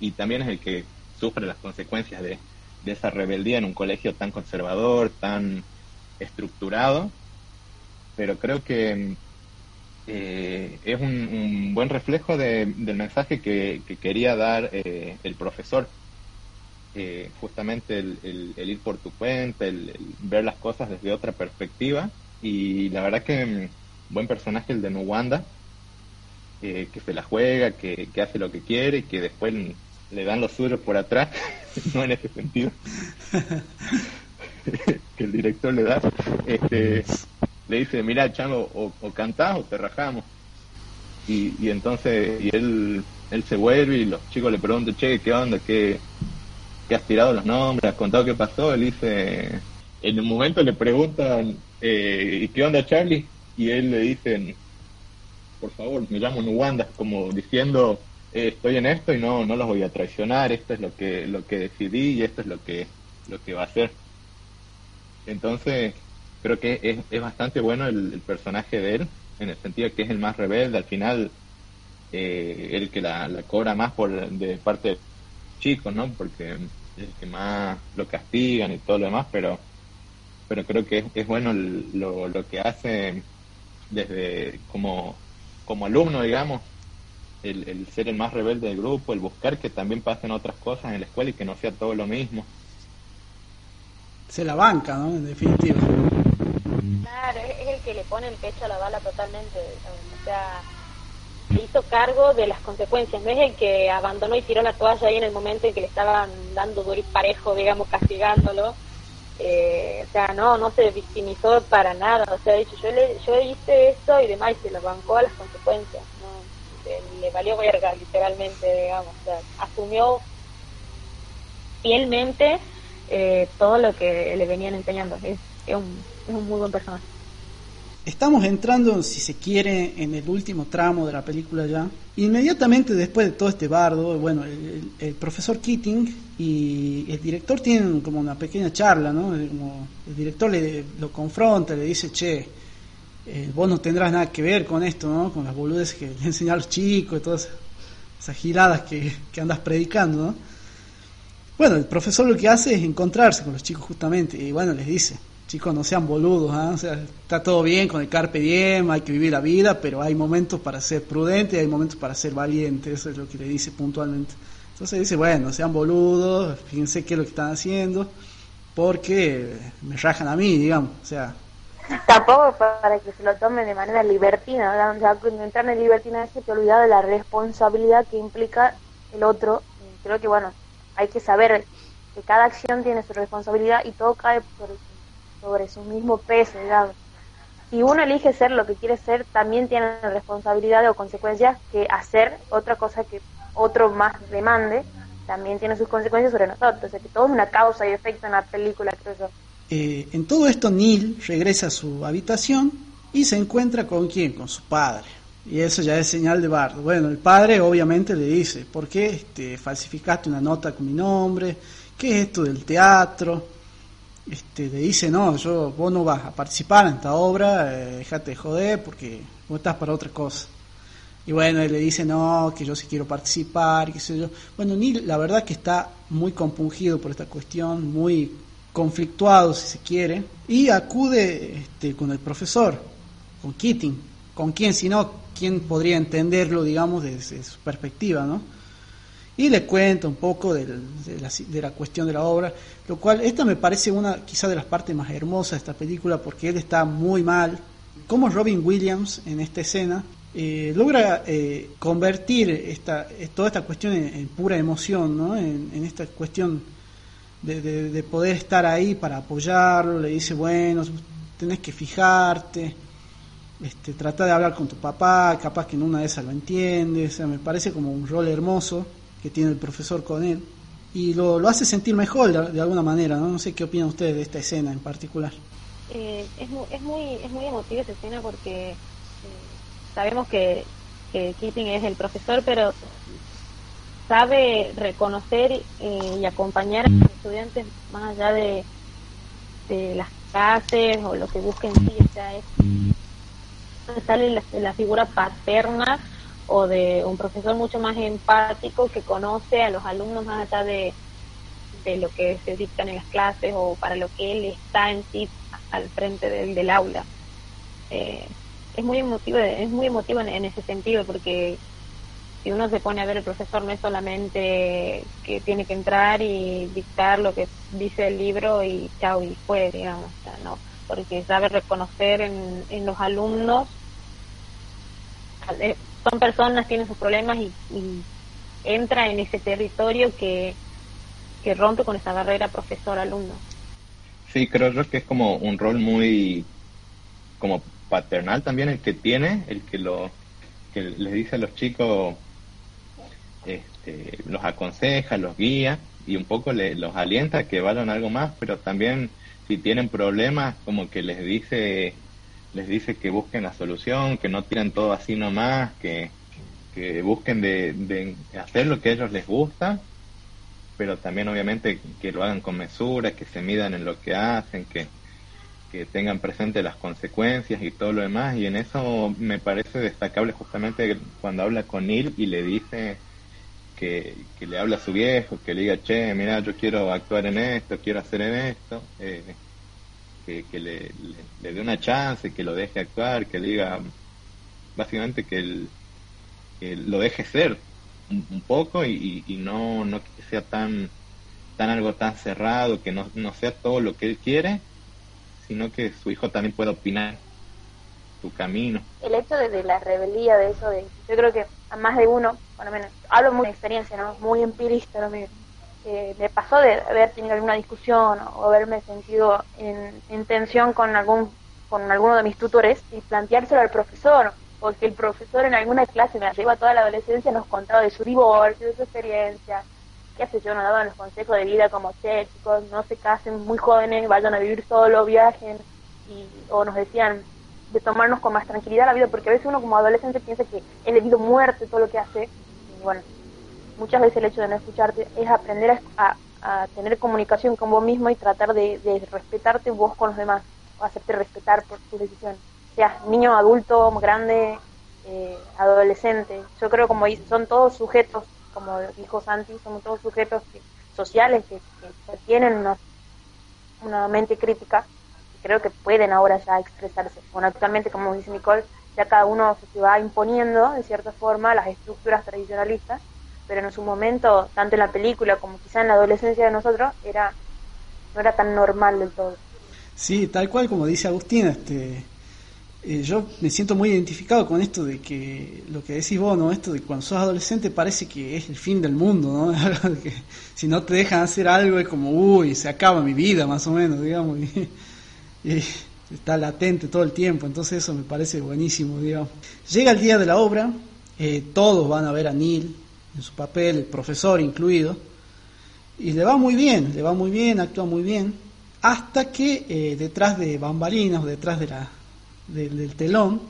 y también es el que sufre las consecuencias de, de esa rebeldía en un colegio tan conservador, tan estructurado, pero creo que eh, es un, un, buen reflejo de, del mensaje que, que quería dar eh, el profesor eh, justamente el, el, ir por tu cuenta, el, ver las cosas desde otra perspectiva. Y la verdad que mm, buen personaje el de Nuwanda, eh, que se la juega, que, hace lo que quiere y que después le dan los suyos por atrás, no en ese sentido, que el director le da. Este, le dice, mira, chango, o, o cantás o te rajamos. Y, y entonces, y él, él se vuelve y los chicos le preguntan, che, ¿qué onda? ¿Qué, que has tirado los nombres, has contado qué pasó, él dice, en un momento le preguntan, eh, ¿qué onda Charlie? Y él le dicen, por favor, me llamo Nuwanda, como diciendo, eh, estoy en esto y no, no los voy a traicionar, esto es lo que, lo que decidí y esto es lo que, lo que va a hacer. Entonces, creo que es, es bastante bueno el, el, personaje de él, en el sentido que es el más rebelde, al final, eh, el que la, la cobra más por de parte de chicos, ¿no? Porque es el que más lo castigan y todo lo demás, pero pero creo que es, es bueno lo, lo que hace desde como, como alumno, digamos, el, el, ser el más rebelde del grupo, el buscar que también pasen otras cosas en la escuela y que no sea todo lo mismo. Se la banca, ¿no? En definitiva. Claro, es el que le pone el pecho a la bala totalmente. O sea, se hizo cargo de las consecuencias, no es el que abandonó y tiró la toalla ahí en el momento en que le estaban dando duro parejo, digamos, castigándolo. Eh, o sea, no, no se victimizó para nada, o sea, dicho, yo, le, yo hice esto y demás, y se lo bancó a las consecuencias, ¿no? Le, le valió verga, literalmente, digamos, o sea, asumió fielmente eh, todo lo que le venían enseñando, es, es, un, es un muy buen personaje. Estamos entrando, si se quiere, en el último tramo de la película ya. Inmediatamente después de todo este bardo, bueno, el, el profesor Keating y el director tienen como una pequeña charla, ¿no? El director le, lo confronta, le dice, che, eh, vos no tendrás nada que ver con esto, ¿no? Con las boludeces que le enseñan a los chicos y todas esas giradas que, que andas predicando, ¿no? Bueno, el profesor lo que hace es encontrarse con los chicos justamente y bueno, les dice, chicos, no sean boludos, ¿eh? o sea, está todo bien con el carpe diem, hay que vivir la vida, pero hay momentos para ser prudente y hay momentos para ser valiente, eso es lo que le dice puntualmente. Entonces dice, bueno, sean boludos, fíjense qué es lo que están haciendo, porque me rajan a mí, digamos, o sea. Tampoco para que se lo tomen de manera libertina, o sea, cuando entran en libertina es que te olvidas de la responsabilidad que implica el otro. Creo que, bueno, hay que saber que cada acción tiene su responsabilidad y todo cae por sobre su mismo peso, digamos. Si uno elige ser lo que quiere ser, también tiene responsabilidades o consecuencias que hacer otra cosa que otro más demande, también tiene sus consecuencias sobre nosotros. O sea, que todo es una causa y efecto en la película, creo yo. Eh, en todo esto Neil regresa a su habitación y se encuentra con quién, con su padre. Y eso ya es señal de bardo. Bueno, el padre obviamente le dice, ¿por qué este, falsificaste una nota con mi nombre? ¿Qué es esto del teatro? Este, le dice, no, yo, vos no vas a participar en esta obra, eh, déjate de joder porque vos estás para otra cosa. Y bueno, él le dice, no, que yo sí quiero participar, qué sé yo. Bueno, Neil la verdad que está muy compungido por esta cuestión, muy conflictuado si se quiere, y acude este, con el profesor, con Keating, con quien si no, quién podría entenderlo, digamos, desde su perspectiva, ¿no? Y le cuenta un poco de, la, de, cuestión de la obra, lo cual, esta me parece una quizá de las partes más hermosas de esta película, porque él está muy mal, como Robin Williams en esta escena eh, logra eh, convertir esta, toda esta cuestión en, pura emoción, ¿no? en, esta cuestión de, poder estar ahí para apoyarlo, le dice, bueno, tenés que fijarte, este, trata de hablar con tu papá, capaz que en una de esas lo entiende, o sea, me parece como un rol hermoso que tiene el profesor con él y lo, lo hace sentir mejor de, alguna manera, ¿no? no sé qué opinan ustedes de esta escena en particular. Eh, es, es, muy, es muy emotiva esa escena porque sabemos que, que Keating es el profesor, pero sabe reconocer eh, y acompañar a los estudiantes más allá de, de las clases o lo que busquen sí, o sea, es, sale la, la, figura paterna o de un profesor mucho más empático que conoce a los alumnos más allá de, de lo que se dictan en las clases o para lo que él está en sí al frente del, del aula. Eh, es muy emotivo, es muy emotivo en, ese sentido porque si uno se pone a ver el profesor no es solamente que tiene que entrar y dictar lo que dice el libro y chao y fue, digamos, no, porque sabe reconocer en, en los alumnos, eh, son personas, tienen sus problemas y, entra en ese territorio que, que rompe con esa barrera profesor-alumno. Sí, creo yo que es como un rol muy como paternal también el que tiene, el que lo que les dice a los chicos, este, los aconseja, los guía y un poco le, los alienta a que vayan algo más, pero también si tienen problemas como que les dice les dice que busquen la solución, que no tiren todo así nomás, que, que busquen de, de hacer lo que a ellos les gusta, pero también obviamente que lo hagan con mesura, que se midan en lo que hacen, que, que tengan presente las consecuencias y todo lo demás. Y en eso me parece destacable justamente cuando habla con Neil y le dice que, le habla a su viejo, que le diga, che, mira, yo quiero actuar en esto, quiero hacer en esto, eh, que, le, dé una chance, que lo deje actuar, que le diga, básicamente que, lo deje ser un, poco y, no, no que sea tan tan algo tan cerrado, que no, no sea todo lo que él quiere, sino que su hijo también pueda opinar su camino. El hecho de, la rebeldía, de eso, de yo creo que a más de uno, lo menos, hablo muy de experiencia, ¿no? muy empirista, ¿no? Me, me pasó de haber tenido alguna discusión o haberme sentido en, tensión con algún con alguno de mis tutores y planteárselo al profesor, porque el profesor en alguna clase me lleva toda la adolescencia nos contaba de su divorcio, de su experiencia, qué sé yo, nos daban los consejos de vida como, che, chicos, no se casen muy jóvenes, vayan a vivir solo, viajen, y, o nos decían de tomarnos con más tranquilidad la vida, porque a veces uno como adolescente piensa que es debido muerte todo lo que hace, y bueno, muchas veces el hecho de no escucharte es aprender a, tener comunicación con vos mismo y tratar de, respetarte vos con los demás, o hacerte respetar por tu decisión, seas niño, adulto, grande, eh, adolescente, yo creo como son todos sujetos como dijo Santi, somos todos sujetos sociales que, tienen una, mente crítica creo que pueden ahora ya expresarse. Bueno, como dice Nicole, ya cada uno se va imponiendo, de cierta forma, las estructuras tradicionalistas, pero en su momento, tanto en la película como quizá en la adolescencia de nosotros, era no era tan normal del todo. Sí, tal cual como dice Agustín, este, eh, yo me siento muy identificado con esto de que lo que decís vos, ¿no? Esto de cuando sos adolescente parece que es el fin del mundo, ¿no? que si no te dejan hacer algo es como, uy, se acaba mi vida, más o menos, digamos. Y, está latente todo el tiempo, entonces eso me parece buenísimo, digamos. Llega el día de la obra, eh, todos van a ver a Neil en su papel, el profesor incluido, y le va muy bien, le va muy bien, actúa muy bien hasta que eh, detrás de bambalinas o detrás de la, del telón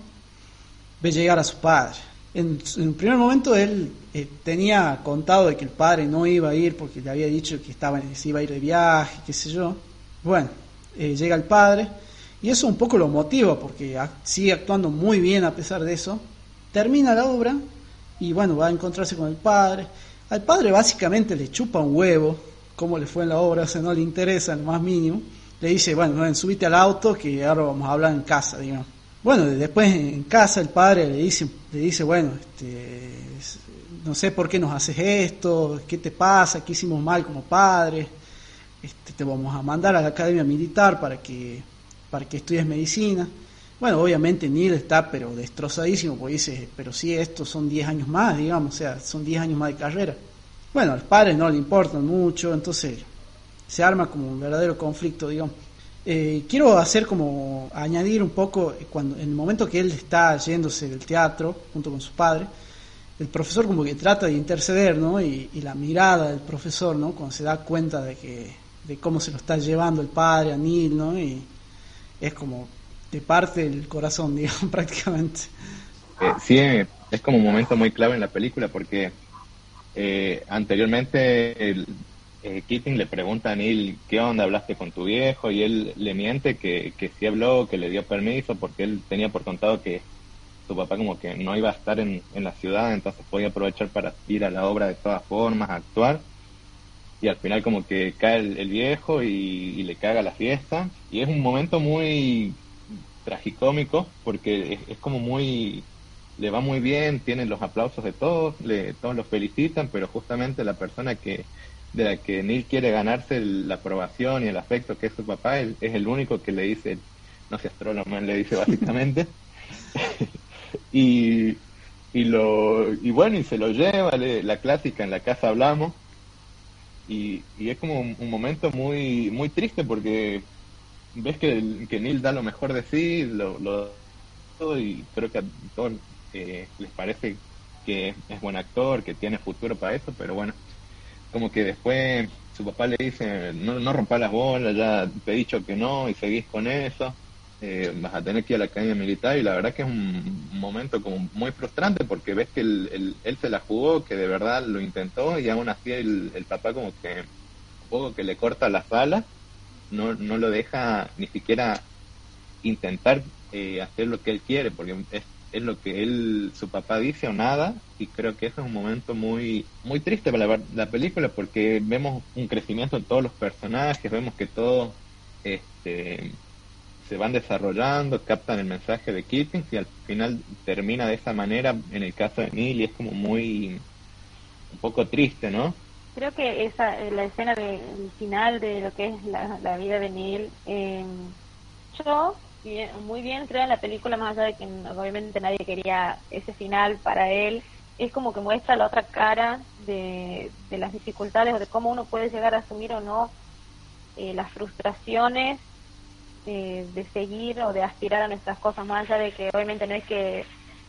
ve llegar a su padre. En, en un primer momento él eh, tenía contado de que el padre no iba a ir porque le había dicho que estaba, se iba a ir de viaje, qué sé yo. Bueno, eh, llega el padre y eso un poco lo motiva porque sigue actuando muy bien a pesar de eso. Termina la obra y bueno, va a encontrarse con el padre. Al padre básicamente le chupa un huevo, cómo le fue en la obra, o sea, no le interesa en lo más mínimo. Le dice, bueno, subite al auto que ahora vamos a hablar en casa, digamos. Bueno, después en casa el padre le dice, le dice bueno, este, no sé por qué nos haces esto, qué te pasa, qué hicimos mal como padre, este, te vamos a mandar a la academia militar para que, para que estudies medicina. Bueno, obviamente Neil está pero destrozadísimo, porque dice, pero si estos son 10 años más, digamos, o sea, son 10 años más de carrera. Bueno, a los padres no le importan mucho, entonces se arma como un verdadero conflicto, digamos. Eh, quiero hacer como añadir un poco, eh, cuando en el momento que él está yéndose del teatro junto con su padre, el profesor como que trata de interceder, ¿no? Y, la mirada del profesor, ¿no? Cuando se da cuenta de que de cómo se lo está llevando el padre a Neil, ¿no? Y es como te parte el corazón, digamos, prácticamente. Eh, sí, es como un momento muy clave en la película porque anteriormente el, eh, Keating le pregunta a Neil, ¿qué onda hablaste con tu viejo? Y él le miente que, que sí habló, que le dio permiso, porque él tenía por contado que su papá como que no iba a estar en, en la ciudad, entonces podía aprovechar para ir a la obra de todas formas, actuar. Y al final como que cae el, viejo y, le caga la fiesta. Y es un momento muy tragicómico, porque es, como muy le va muy bien, tiene los aplausos de todos, le, todos lo felicitan, pero justamente la persona que, de la que Neil quiere ganarse la aprobación y el afecto que es su papá, es el único que le dice, no sé, astrónomo, le dice básicamente. y, y, lo, y bueno, y se lo lleva, la clásica, en la casa hablamos. Y, y es como un, momento muy muy triste porque ves que, que Neil da lo mejor de sí, lo, lo y creo que a todos eh, les parece que es buen actor, que tiene futuro para eso, pero bueno, como que después su papá le dice, no, no rompa las bolas, ya te he dicho que no y seguís con eso, eh, vas a tener que ir a la academia militar y la verdad que es un, momento como muy frustrante porque ves que él, se la jugó, que de verdad lo intentó y aún así el, papá como que poco que le corta las alas, no, no lo deja ni siquiera intentar eh, hacer lo que él quiere porque es es lo que él, su papá dice o nada, y creo que eso es un momento muy, muy triste para la, la película porque vemos un crecimiento en todos los personajes, vemos que todos este, se van desarrollando, captan el mensaje de Keating y al final termina de esa manera en el caso de Neil y es como muy, un poco triste, ¿no? Creo que esa, la escena del final de lo que es la, vida de Neil, eh, yo muy bien, creo, en la película, más allá de que obviamente nadie quería ese final para él, es como que muestra la otra cara de, las dificultades o de cómo uno puede llegar a asumir o no eh, las frustraciones eh, de seguir o de aspirar a nuestras cosas, más allá de que obviamente no es que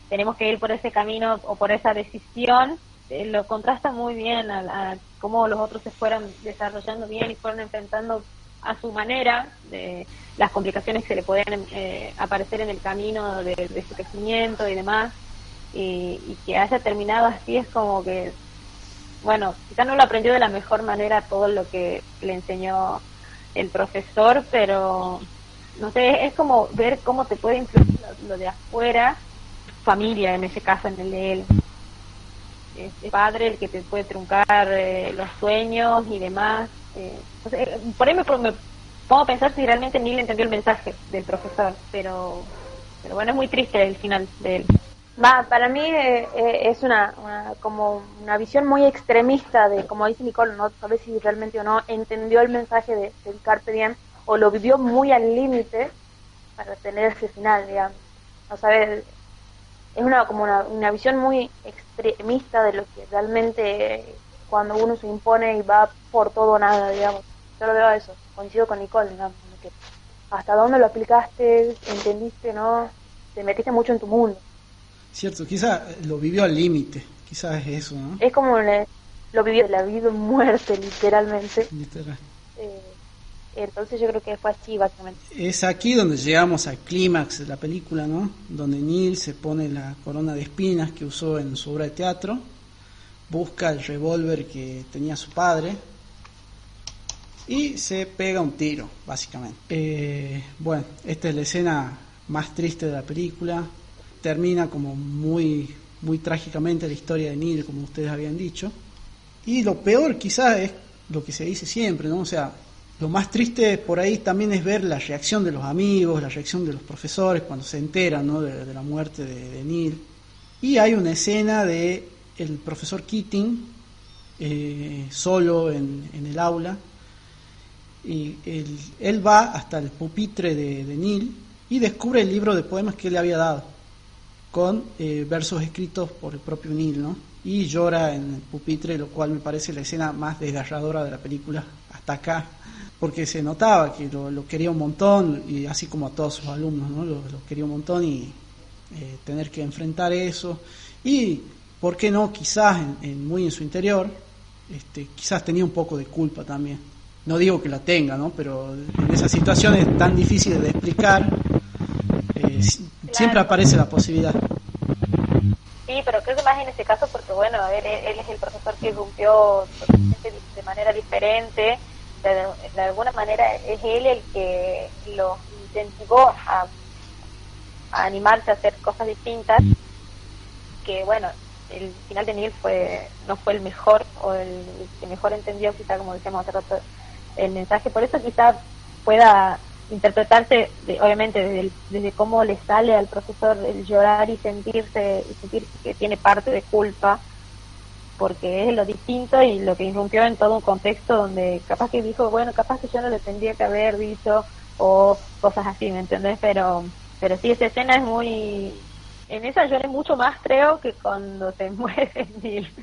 tenemos que ir por ese camino o por esa decisión, eh, lo contrasta muy bien a, a, cómo los otros se fueron desarrollando bien y fueron enfrentando a su manera de las complicaciones que le pueden eh, aparecer en el camino de, su crecimiento y demás. Y, que haya terminado así es como que bueno quizá no lo aprendió de la mejor manera todo lo que le enseñó el profesor pero no sé es como ver cómo te puede influir lo, de afuera familia en ese caso en el de él es padre el que te puede truncar eh, los sueños y demás eh, por ahí me, pongo a pensar si realmente Neil entendió el mensaje del profesor, pero, pero bueno, es muy triste el final de él. Va, para mí eh, eh, es una, como una visión muy extremista de, como dice Nicole, no sabes si realmente o no entendió el mensaje de, del Carpe o lo vivió muy al límite para tener ese final, digamos. O sea, es una como una, una visión muy extremista de lo que realmente cuando uno se impone y va por todo o nada, digamos. Yo lo veo a eso, coincido con Nicole, digamos, que hasta dónde lo aplicaste, entendiste, ¿no? Te metiste mucho en tu mundo. Cierto, quizás lo vivió al límite, quizás es eso, ¿no? Es como lo vivió la vida muerte, literalmente. Literal. Eh, Entonces yo creo que fue así, básicamente. Es aquí donde llegamos al clímax de la película, ¿no? Donde Neil se pone la corona de espinas que usó en su obra de teatro, busca el revólver que tenía su padre y se pega un tiro, básicamente. Eh, bueno, esta es la escena más triste de la película. Termina como muy, muy trágicamente la historia de Neil, como ustedes habían dicho. Y lo peor quizás es lo que se dice siempre, ¿no? O sea, lo más triste por ahí también es ver la reacción de los amigos, la reacción de los profesores cuando se enteran de, la muerte de, Neil. Y hay una escena de el profesor Keating eh, solo en, el aula y él, va hasta el pupitre de, Neil y descubre el libro de poemas que le había dado con eh, versos escritos por el propio Neil, ¿no? Y llora en el pupitre, lo cual me parece la escena más desgarradora de la película hasta acá porque se notaba que lo, quería un montón, y así como a todos sus alumnos, ¿no? lo, quería un montón y eh, tener que enfrentar eso. Y, ¿por qué no? Quizás en, muy en su interior, este, quizás tenía un poco de culpa también. No digo que la tenga, ¿no? pero en esas situaciones tan difíciles de explicar, eh, siempre aparece la posibilidad. Sí, pero creo que más en ese caso porque, bueno, a ver, él, es el profesor que irrumpió de manera diferente de, alguna manera es él el que lo incentivó a, animarse a hacer cosas distintas, que bueno, el final de Neil fue no fue el mejor o el, que mejor entendió quizá como decíamos hace rato el mensaje, por eso quizá pueda interpretarse obviamente desde, desde cómo le sale al profesor el llorar y sentirse y sentir que tiene parte de culpa porque es lo distinto y lo que irrumpió en todo un contexto donde capaz que dijo, bueno, capaz que yo no le tendría que haber dicho o cosas así, ¿me entendés? Pero, pero sí, esa escena es muy... En esa lloré mucho más, creo, que cuando se muere Neil.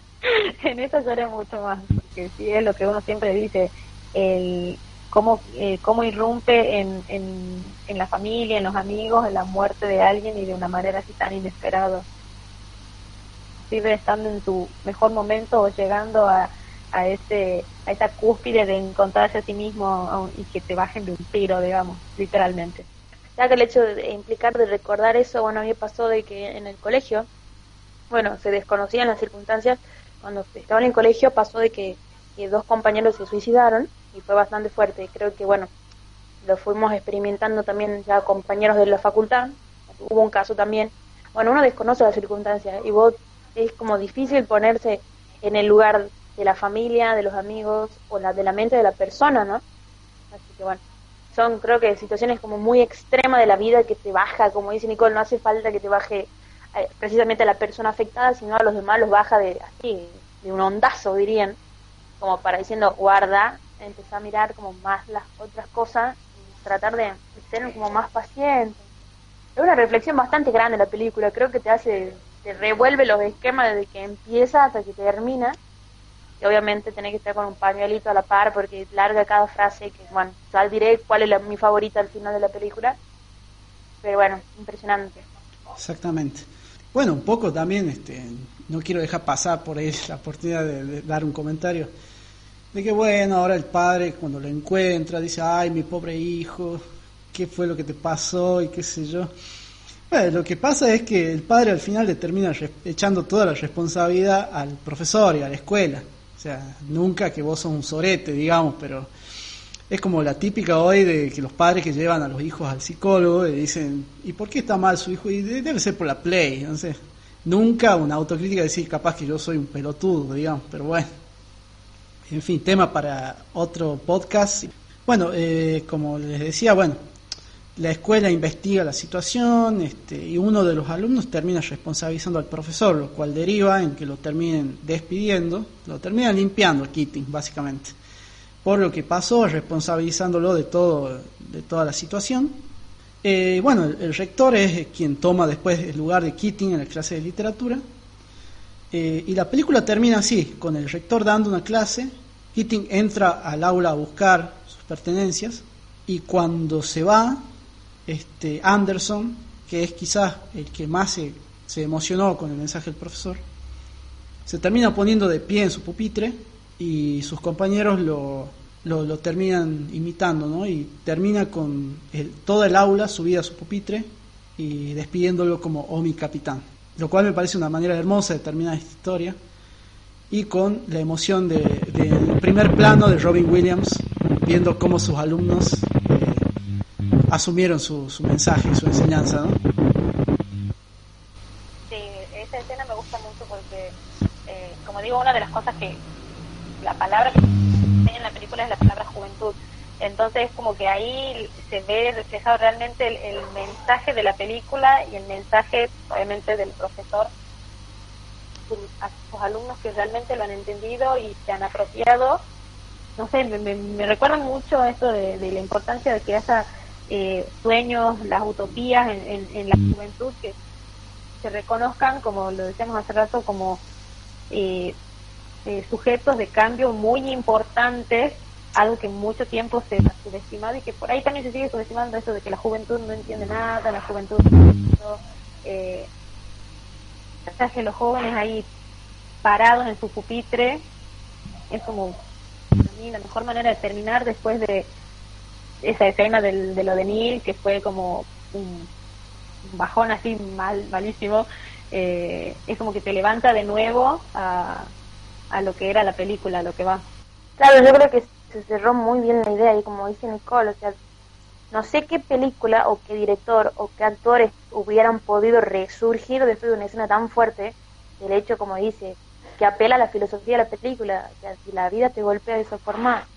en esa lloré mucho más, porque sí es lo que uno siempre dice, el cómo, eh, cómo irrumpe en, en, en la familia, en los amigos, en la muerte de alguien y de una manera así tan inesperada estando en tu mejor momento o llegando a, a, ese, a esa cúspide de encontrarse a sí mismo y que te bajen de un tiro, digamos, literalmente. Ya que el hecho de implicar, de recordar eso, bueno, a mí pasó de que en el colegio, bueno, se desconocían las circunstancias, cuando estaba en colegio pasó de que, dos compañeros se suicidaron y fue bastante fuerte. Creo que, bueno, lo fuimos experimentando también ya compañeros de la facultad, hubo un caso también. Bueno, uno desconoce las circunstancias y vos es como difícil ponerse en el lugar de la familia, de los amigos o la de la mente de la persona, ¿no? Así que bueno, son creo que situaciones como muy extremas de la vida que te baja, como dice Nicole, no hace falta que te baje eh, precisamente a la persona afectada, sino a los demás los baja de así, de un ondazo, dirían, como para diciendo, guarda, empezar a mirar como más las otras cosas y tratar de ser como más paciente. Es una reflexión bastante grande la película, creo que te hace te revuelve los esquemas desde que empieza hasta que termina. Y obviamente tenés que estar con un pañuelito a la par porque larga cada frase, que bueno, ya diré cuál es la, mi favorita al final de la película. Pero bueno, impresionante. Exactamente. Bueno, un poco también, este, no quiero dejar pasar por ahí la oportunidad de, dar un comentario. De que bueno, ahora el padre cuando lo encuentra dice, ay, mi pobre hijo, ¿qué fue lo que te pasó? Y qué sé yo lo que pasa es que el padre al final le termina echando toda la responsabilidad al profesor y a la escuela. O sea, nunca que vos sos un sorete, digamos, pero es como la típica hoy de que los padres que llevan a los hijos al psicólogo y dicen, ¿y por qué está mal su hijo? Y debe ser por la play, no. Nunca una autocrítica de decir, capaz que yo soy un pelotudo, digamos, pero bueno. En fin, tema para otro podcast. Bueno, eh, como les decía, bueno, la escuela investiga la situación este, y uno de los alumnos termina responsabilizando al profesor, lo cual deriva en que lo terminen despidiendo, lo terminan limpiando Keating, básicamente, por lo que pasó, responsabilizándolo de, todo, de toda la situación. Eh, bueno, el, rector es quien toma después el lugar de Keating en la clase de literatura. Eh, y la película termina así, con el rector dando una clase, Keating entra al aula a buscar sus pertenencias y cuando se va, este, Anderson, que es quizás el que más se, se emocionó con el mensaje del profesor, se termina poniendo de pie en su pupitre y sus compañeros lo, lo, terminan imitando, ¿no? Y termina con el, toda el aula subida a su pupitre y despidiéndolo como oh mi capitán. Lo cual me parece una manera hermosa de terminar esta historia. Y con la emoción del de, primer plano de Robin Williams, viendo cómo sus alumnos asumieron su, su mensaje y su enseñanza, ¿no? Sí, esa escena me gusta mucho porque, eh, como digo, una de las cosas que la palabra que en la película es la palabra juventud. Entonces, como que ahí se ve reflejado realmente el, mensaje de la película y el mensaje, obviamente, del profesor a sus alumnos que realmente lo han entendido y se han apropiado. No sé, me, me, me recuerda mucho esto de, de, la importancia de que haya eh, sueños, las utopías en, en, en, la juventud que se reconozcan, como lo decíamos hace rato, como eh, eh, sujetos de cambio muy importantes algo que mucho tiempo se ha subestimado y que por ahí también se sigue subestimando eso de que la juventud no entiende nada, la juventud no, eh, que los jóvenes ahí parados en su pupitre. Es como para mí la mejor manera de terminar después de esa escena del, de lo de Neil que fue como un, bajón así mal malísimo eh, es como que te levanta de nuevo a, a lo que era la película a lo que va. Claro yo creo que se cerró muy bien la idea y como dice Nicole, o sea, no sé qué película o qué director o qué actores hubieran podido resurgir después de una escena tan fuerte, del hecho, como dice, que apela a la filosofía de la película, o sea, si la vida te golpea de esa forma,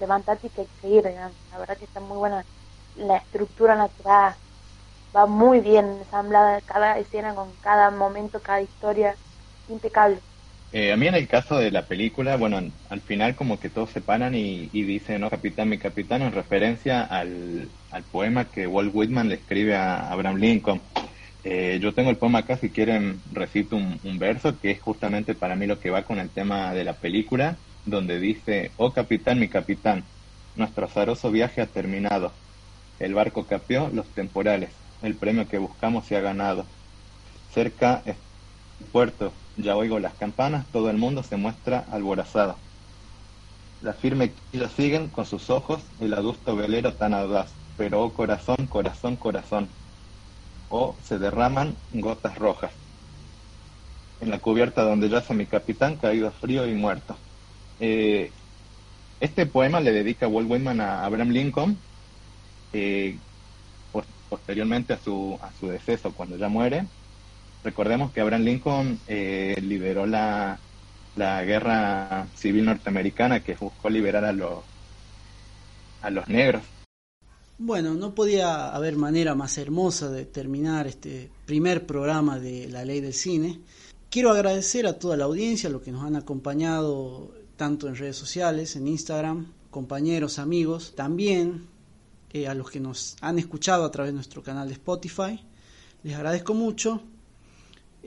levantate y que hay que seguir, la verdad que está muy buena la estructura en la que va, va muy bien ensamblada cada escena con cada momento, cada historia, impecable. Eh, a mí en el caso de la película, bueno, al final como que todos se paran y, y dicen, no, capitán, mi capitán, en referencia al, al poema que Walt Whitman le escribe a Abraham Lincoln. Eh, yo tengo el poema acá, si quieren recito un, un, verso que es justamente para mí lo que va con el tema de la película, donde dice, oh capitán, mi capitán, nuestro azaroso viaje ha terminado. El barco capeó los temporales, el premio que buscamos se ha ganado. Cerca es puerto, ya oigo las campanas, todo el mundo se muestra alborazado. La firme quilla siguen con sus ojos el adusto velero tan audaz, pero oh corazón, corazón, corazón, oh se derraman gotas rojas. En la cubierta donde yace mi capitán, caído frío y muerto. Eh, este poema le dedica Walt Whitman a Abraham Lincoln, eh, posteriormente a su, a su deceso, cuando ya muere, Recordemos que Abraham Lincoln eh, lideró la, la guerra civil norteamericana que buscó liberar a los, a los negros. Bueno, no podía haber manera más hermosa de terminar este primer programa de La Ley del Cine. Quiero agradecer a toda la audiencia, a los que nos han acompañado tanto en redes sociales, en Instagram, compañeros, amigos, también eh, a los que nos han escuchado a través de nuestro canal de Spotify. Les agradezco mucho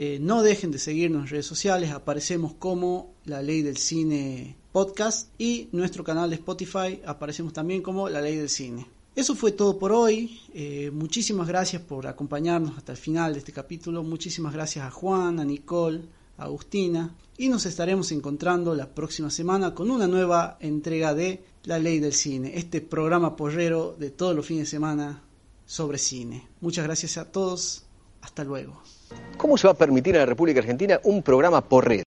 eh, no dejen de seguirnos en redes sociales, aparecemos como La Ley del Cine Podcast y nuestro canal de Spotify aparecemos también como La Ley del Cine. Eso fue todo por hoy. Eh, muchísimas gracias por acompañarnos hasta el final de este capítulo. Muchísimas gracias a Juan, a Nicole, a Agustina. Y nos estaremos encontrando la próxima semana con una nueva entrega de La Ley del Cine, este programa porrero de todos los fines de semana sobre cine. Muchas gracias a todos. Hasta luego. ¿Cómo se va a permitir en la República Argentina un programa por red?